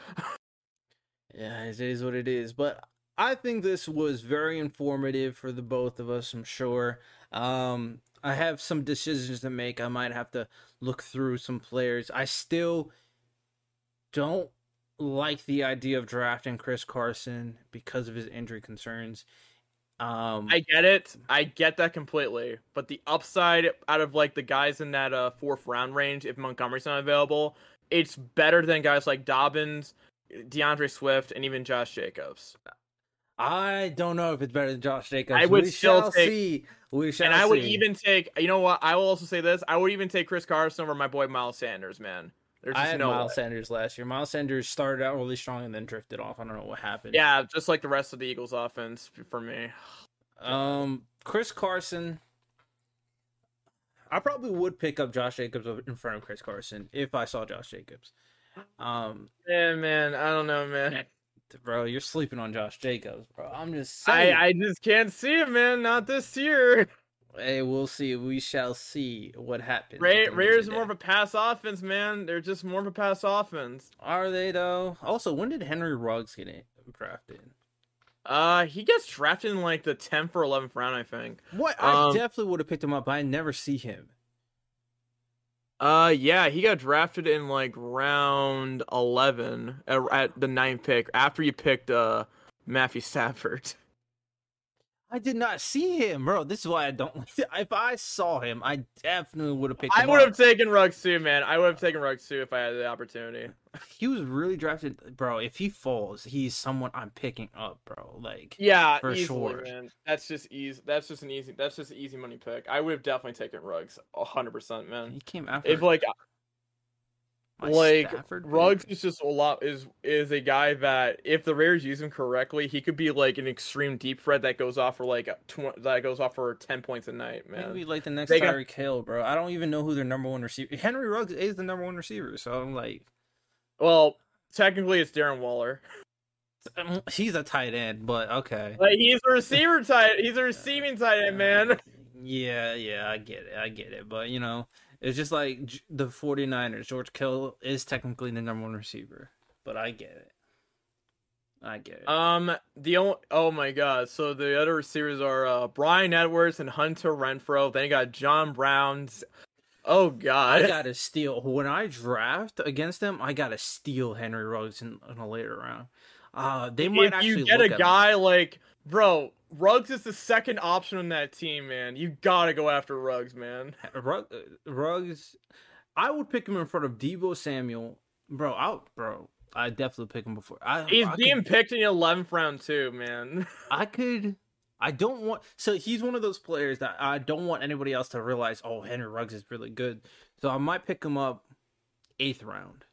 yeah, it is what it is. But I think this was very informative for the both of us. I'm sure. Um, I have some decisions to make. I might have to look through some players. I still don't like the idea of drafting Chris Carson because of his injury concerns. Um, I get it. I get that completely. But the upside out of like the guys in that uh, fourth round range, if Montgomery's not available, it's better than guys like Dobbins, D'Andre Swift, and even Josh Jacobs. I don't know if it's better than Josh Jacobs. I would we still take. See. We shall see. and I see. would even take. You know what? I will also say this. I would even take Chris Carson over my boy Miles Sanders, man. There's I had no Miles way. Sanders last year. Miles Sanders started out really strong and then drifted off. I don't know what happened. Yeah, just like the rest of the Eagles offense for me. Um, Chris Carson. I probably would pick up Josh Jacobs in front of Chris Carson if I saw Josh Jacobs. Um, yeah, man, I don't know, man. Bro, you're sleeping on Josh Jacobs, bro. I'm just saying. I, I just can't see it, man. Not this year. Hey, we'll see. We shall see what happens. Ray, Raiders more of a pass offense, man. They're just more of a pass offense. Are they though? Also, when did Henry Ruggs get drafted? Uh, he gets drafted in like the 10th or 11th round, I think. What? I um, definitely would have picked him up, but I never see him. Uh, yeah, he got drafted in like round 11 at, at the ninth pick after you picked uh Matthew Stafford. I did not see him, bro. This is why I don't. If I saw him, I definitely would have picked. I would have taken Ruggs too, man. I would have taken Ruggs too if I had the opportunity. He was really drafted, bro. If he falls, he's someone I'm picking up, bro. Like, yeah, for easily, sure. Man. That's just easy. That's just an easy. That's just an easy money pick. I would have definitely taken Ruggs, hundred percent, man. He came after. If like like Stafford Ruggs is just a lot is is a guy that if the Raiders use him correctly, he could be like an extreme deep threat that goes off for like tw- that goes off for ten points a night, man. Maybe like the next they Tyreek got... Hill, bro. I don't even know who their number one receiver. Henry Ruggs is the number one receiver, so I'm like, well, technically it's Darren Waller. Um, he's a tight end, but okay. Like he's a receiver tight. He's a receiving tight end, man. Yeah, yeah, I get it. I get it. But you know, it's just like the 49ers. George Kittle is technically the number one receiver, but I get it. I get it. Um, the only, oh my god. So the other receivers are uh, Bryan Edwards and Hunter Renfrow. Then you got John Brown's. Oh god, I gotta steal when I draft against them. I gotta steal Henry Ruggs in, in a later round. Uh, they might if actually you get a guy like bro Ruggs is the second option on that team, man. You gotta go after Ruggs, man. Ruggs I would pick him in front of Deebo Samuel, bro. Out, bro. I definitely pick him before. I, he's I being could, picked in the eleventh round too, man. I could. I don't want. So he's one of those players that I don't want anybody else to realize. Oh, Henry Ruggs is really good. So I might pick him up eighth round.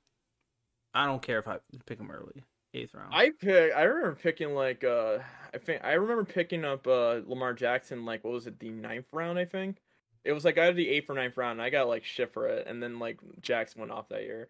I don't care if I pick him early eighth round. I pick. I remember picking like uh, I think I remember picking up uh Lamar Jackson like what was it the ninth round I think. It was like either the eighth or ninth round. I got like shit for it, and then like Jackson went off that year.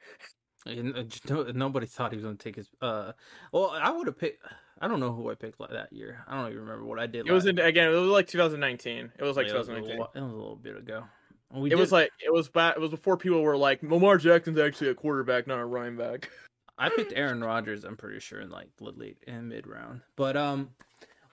Nobody thought he was gonna take his. Uh, well, I would have picked. I don't know who I picked like that year. I don't even remember what I did. It was in, again. It was like 2019. It was like yeah, 2019. It was, a, it was a little bit ago. We it did... was like it was back. It was before people were like Lamar Jackson's actually a quarterback, not a running back. I picked Aaron Rodgers. I'm pretty sure in like late and mid round. But um,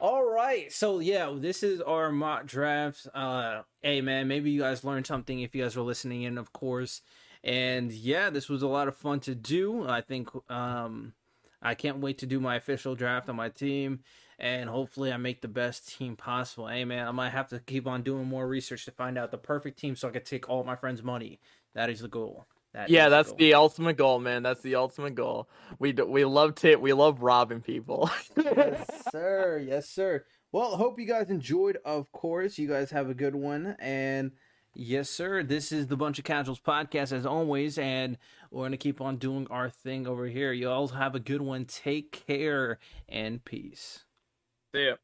all right. So yeah, this is our mock drafts. Uh, hey man, maybe you guys learned something if you guys were listening in, of course. And yeah, this was a lot of fun to do. I think um, I can't wait to do my official draft on my team. And hopefully, I make the best team possible. Hey, man, I might have to keep on doing more research to find out the perfect team so I can take all my friends' money. That is the goal. That yeah, that's the, the, ultimate goal, man. That's the ultimate goal. We we love to we love robbing people. yes, sir. Yes, sir. Well, hope you guys enjoyed. Of course, you guys have a good one, and yes, sir. This is the Bunch of Casuals podcast as always, and we're gonna keep on doing our thing over here. You all have a good one. Take care and peace. See ya.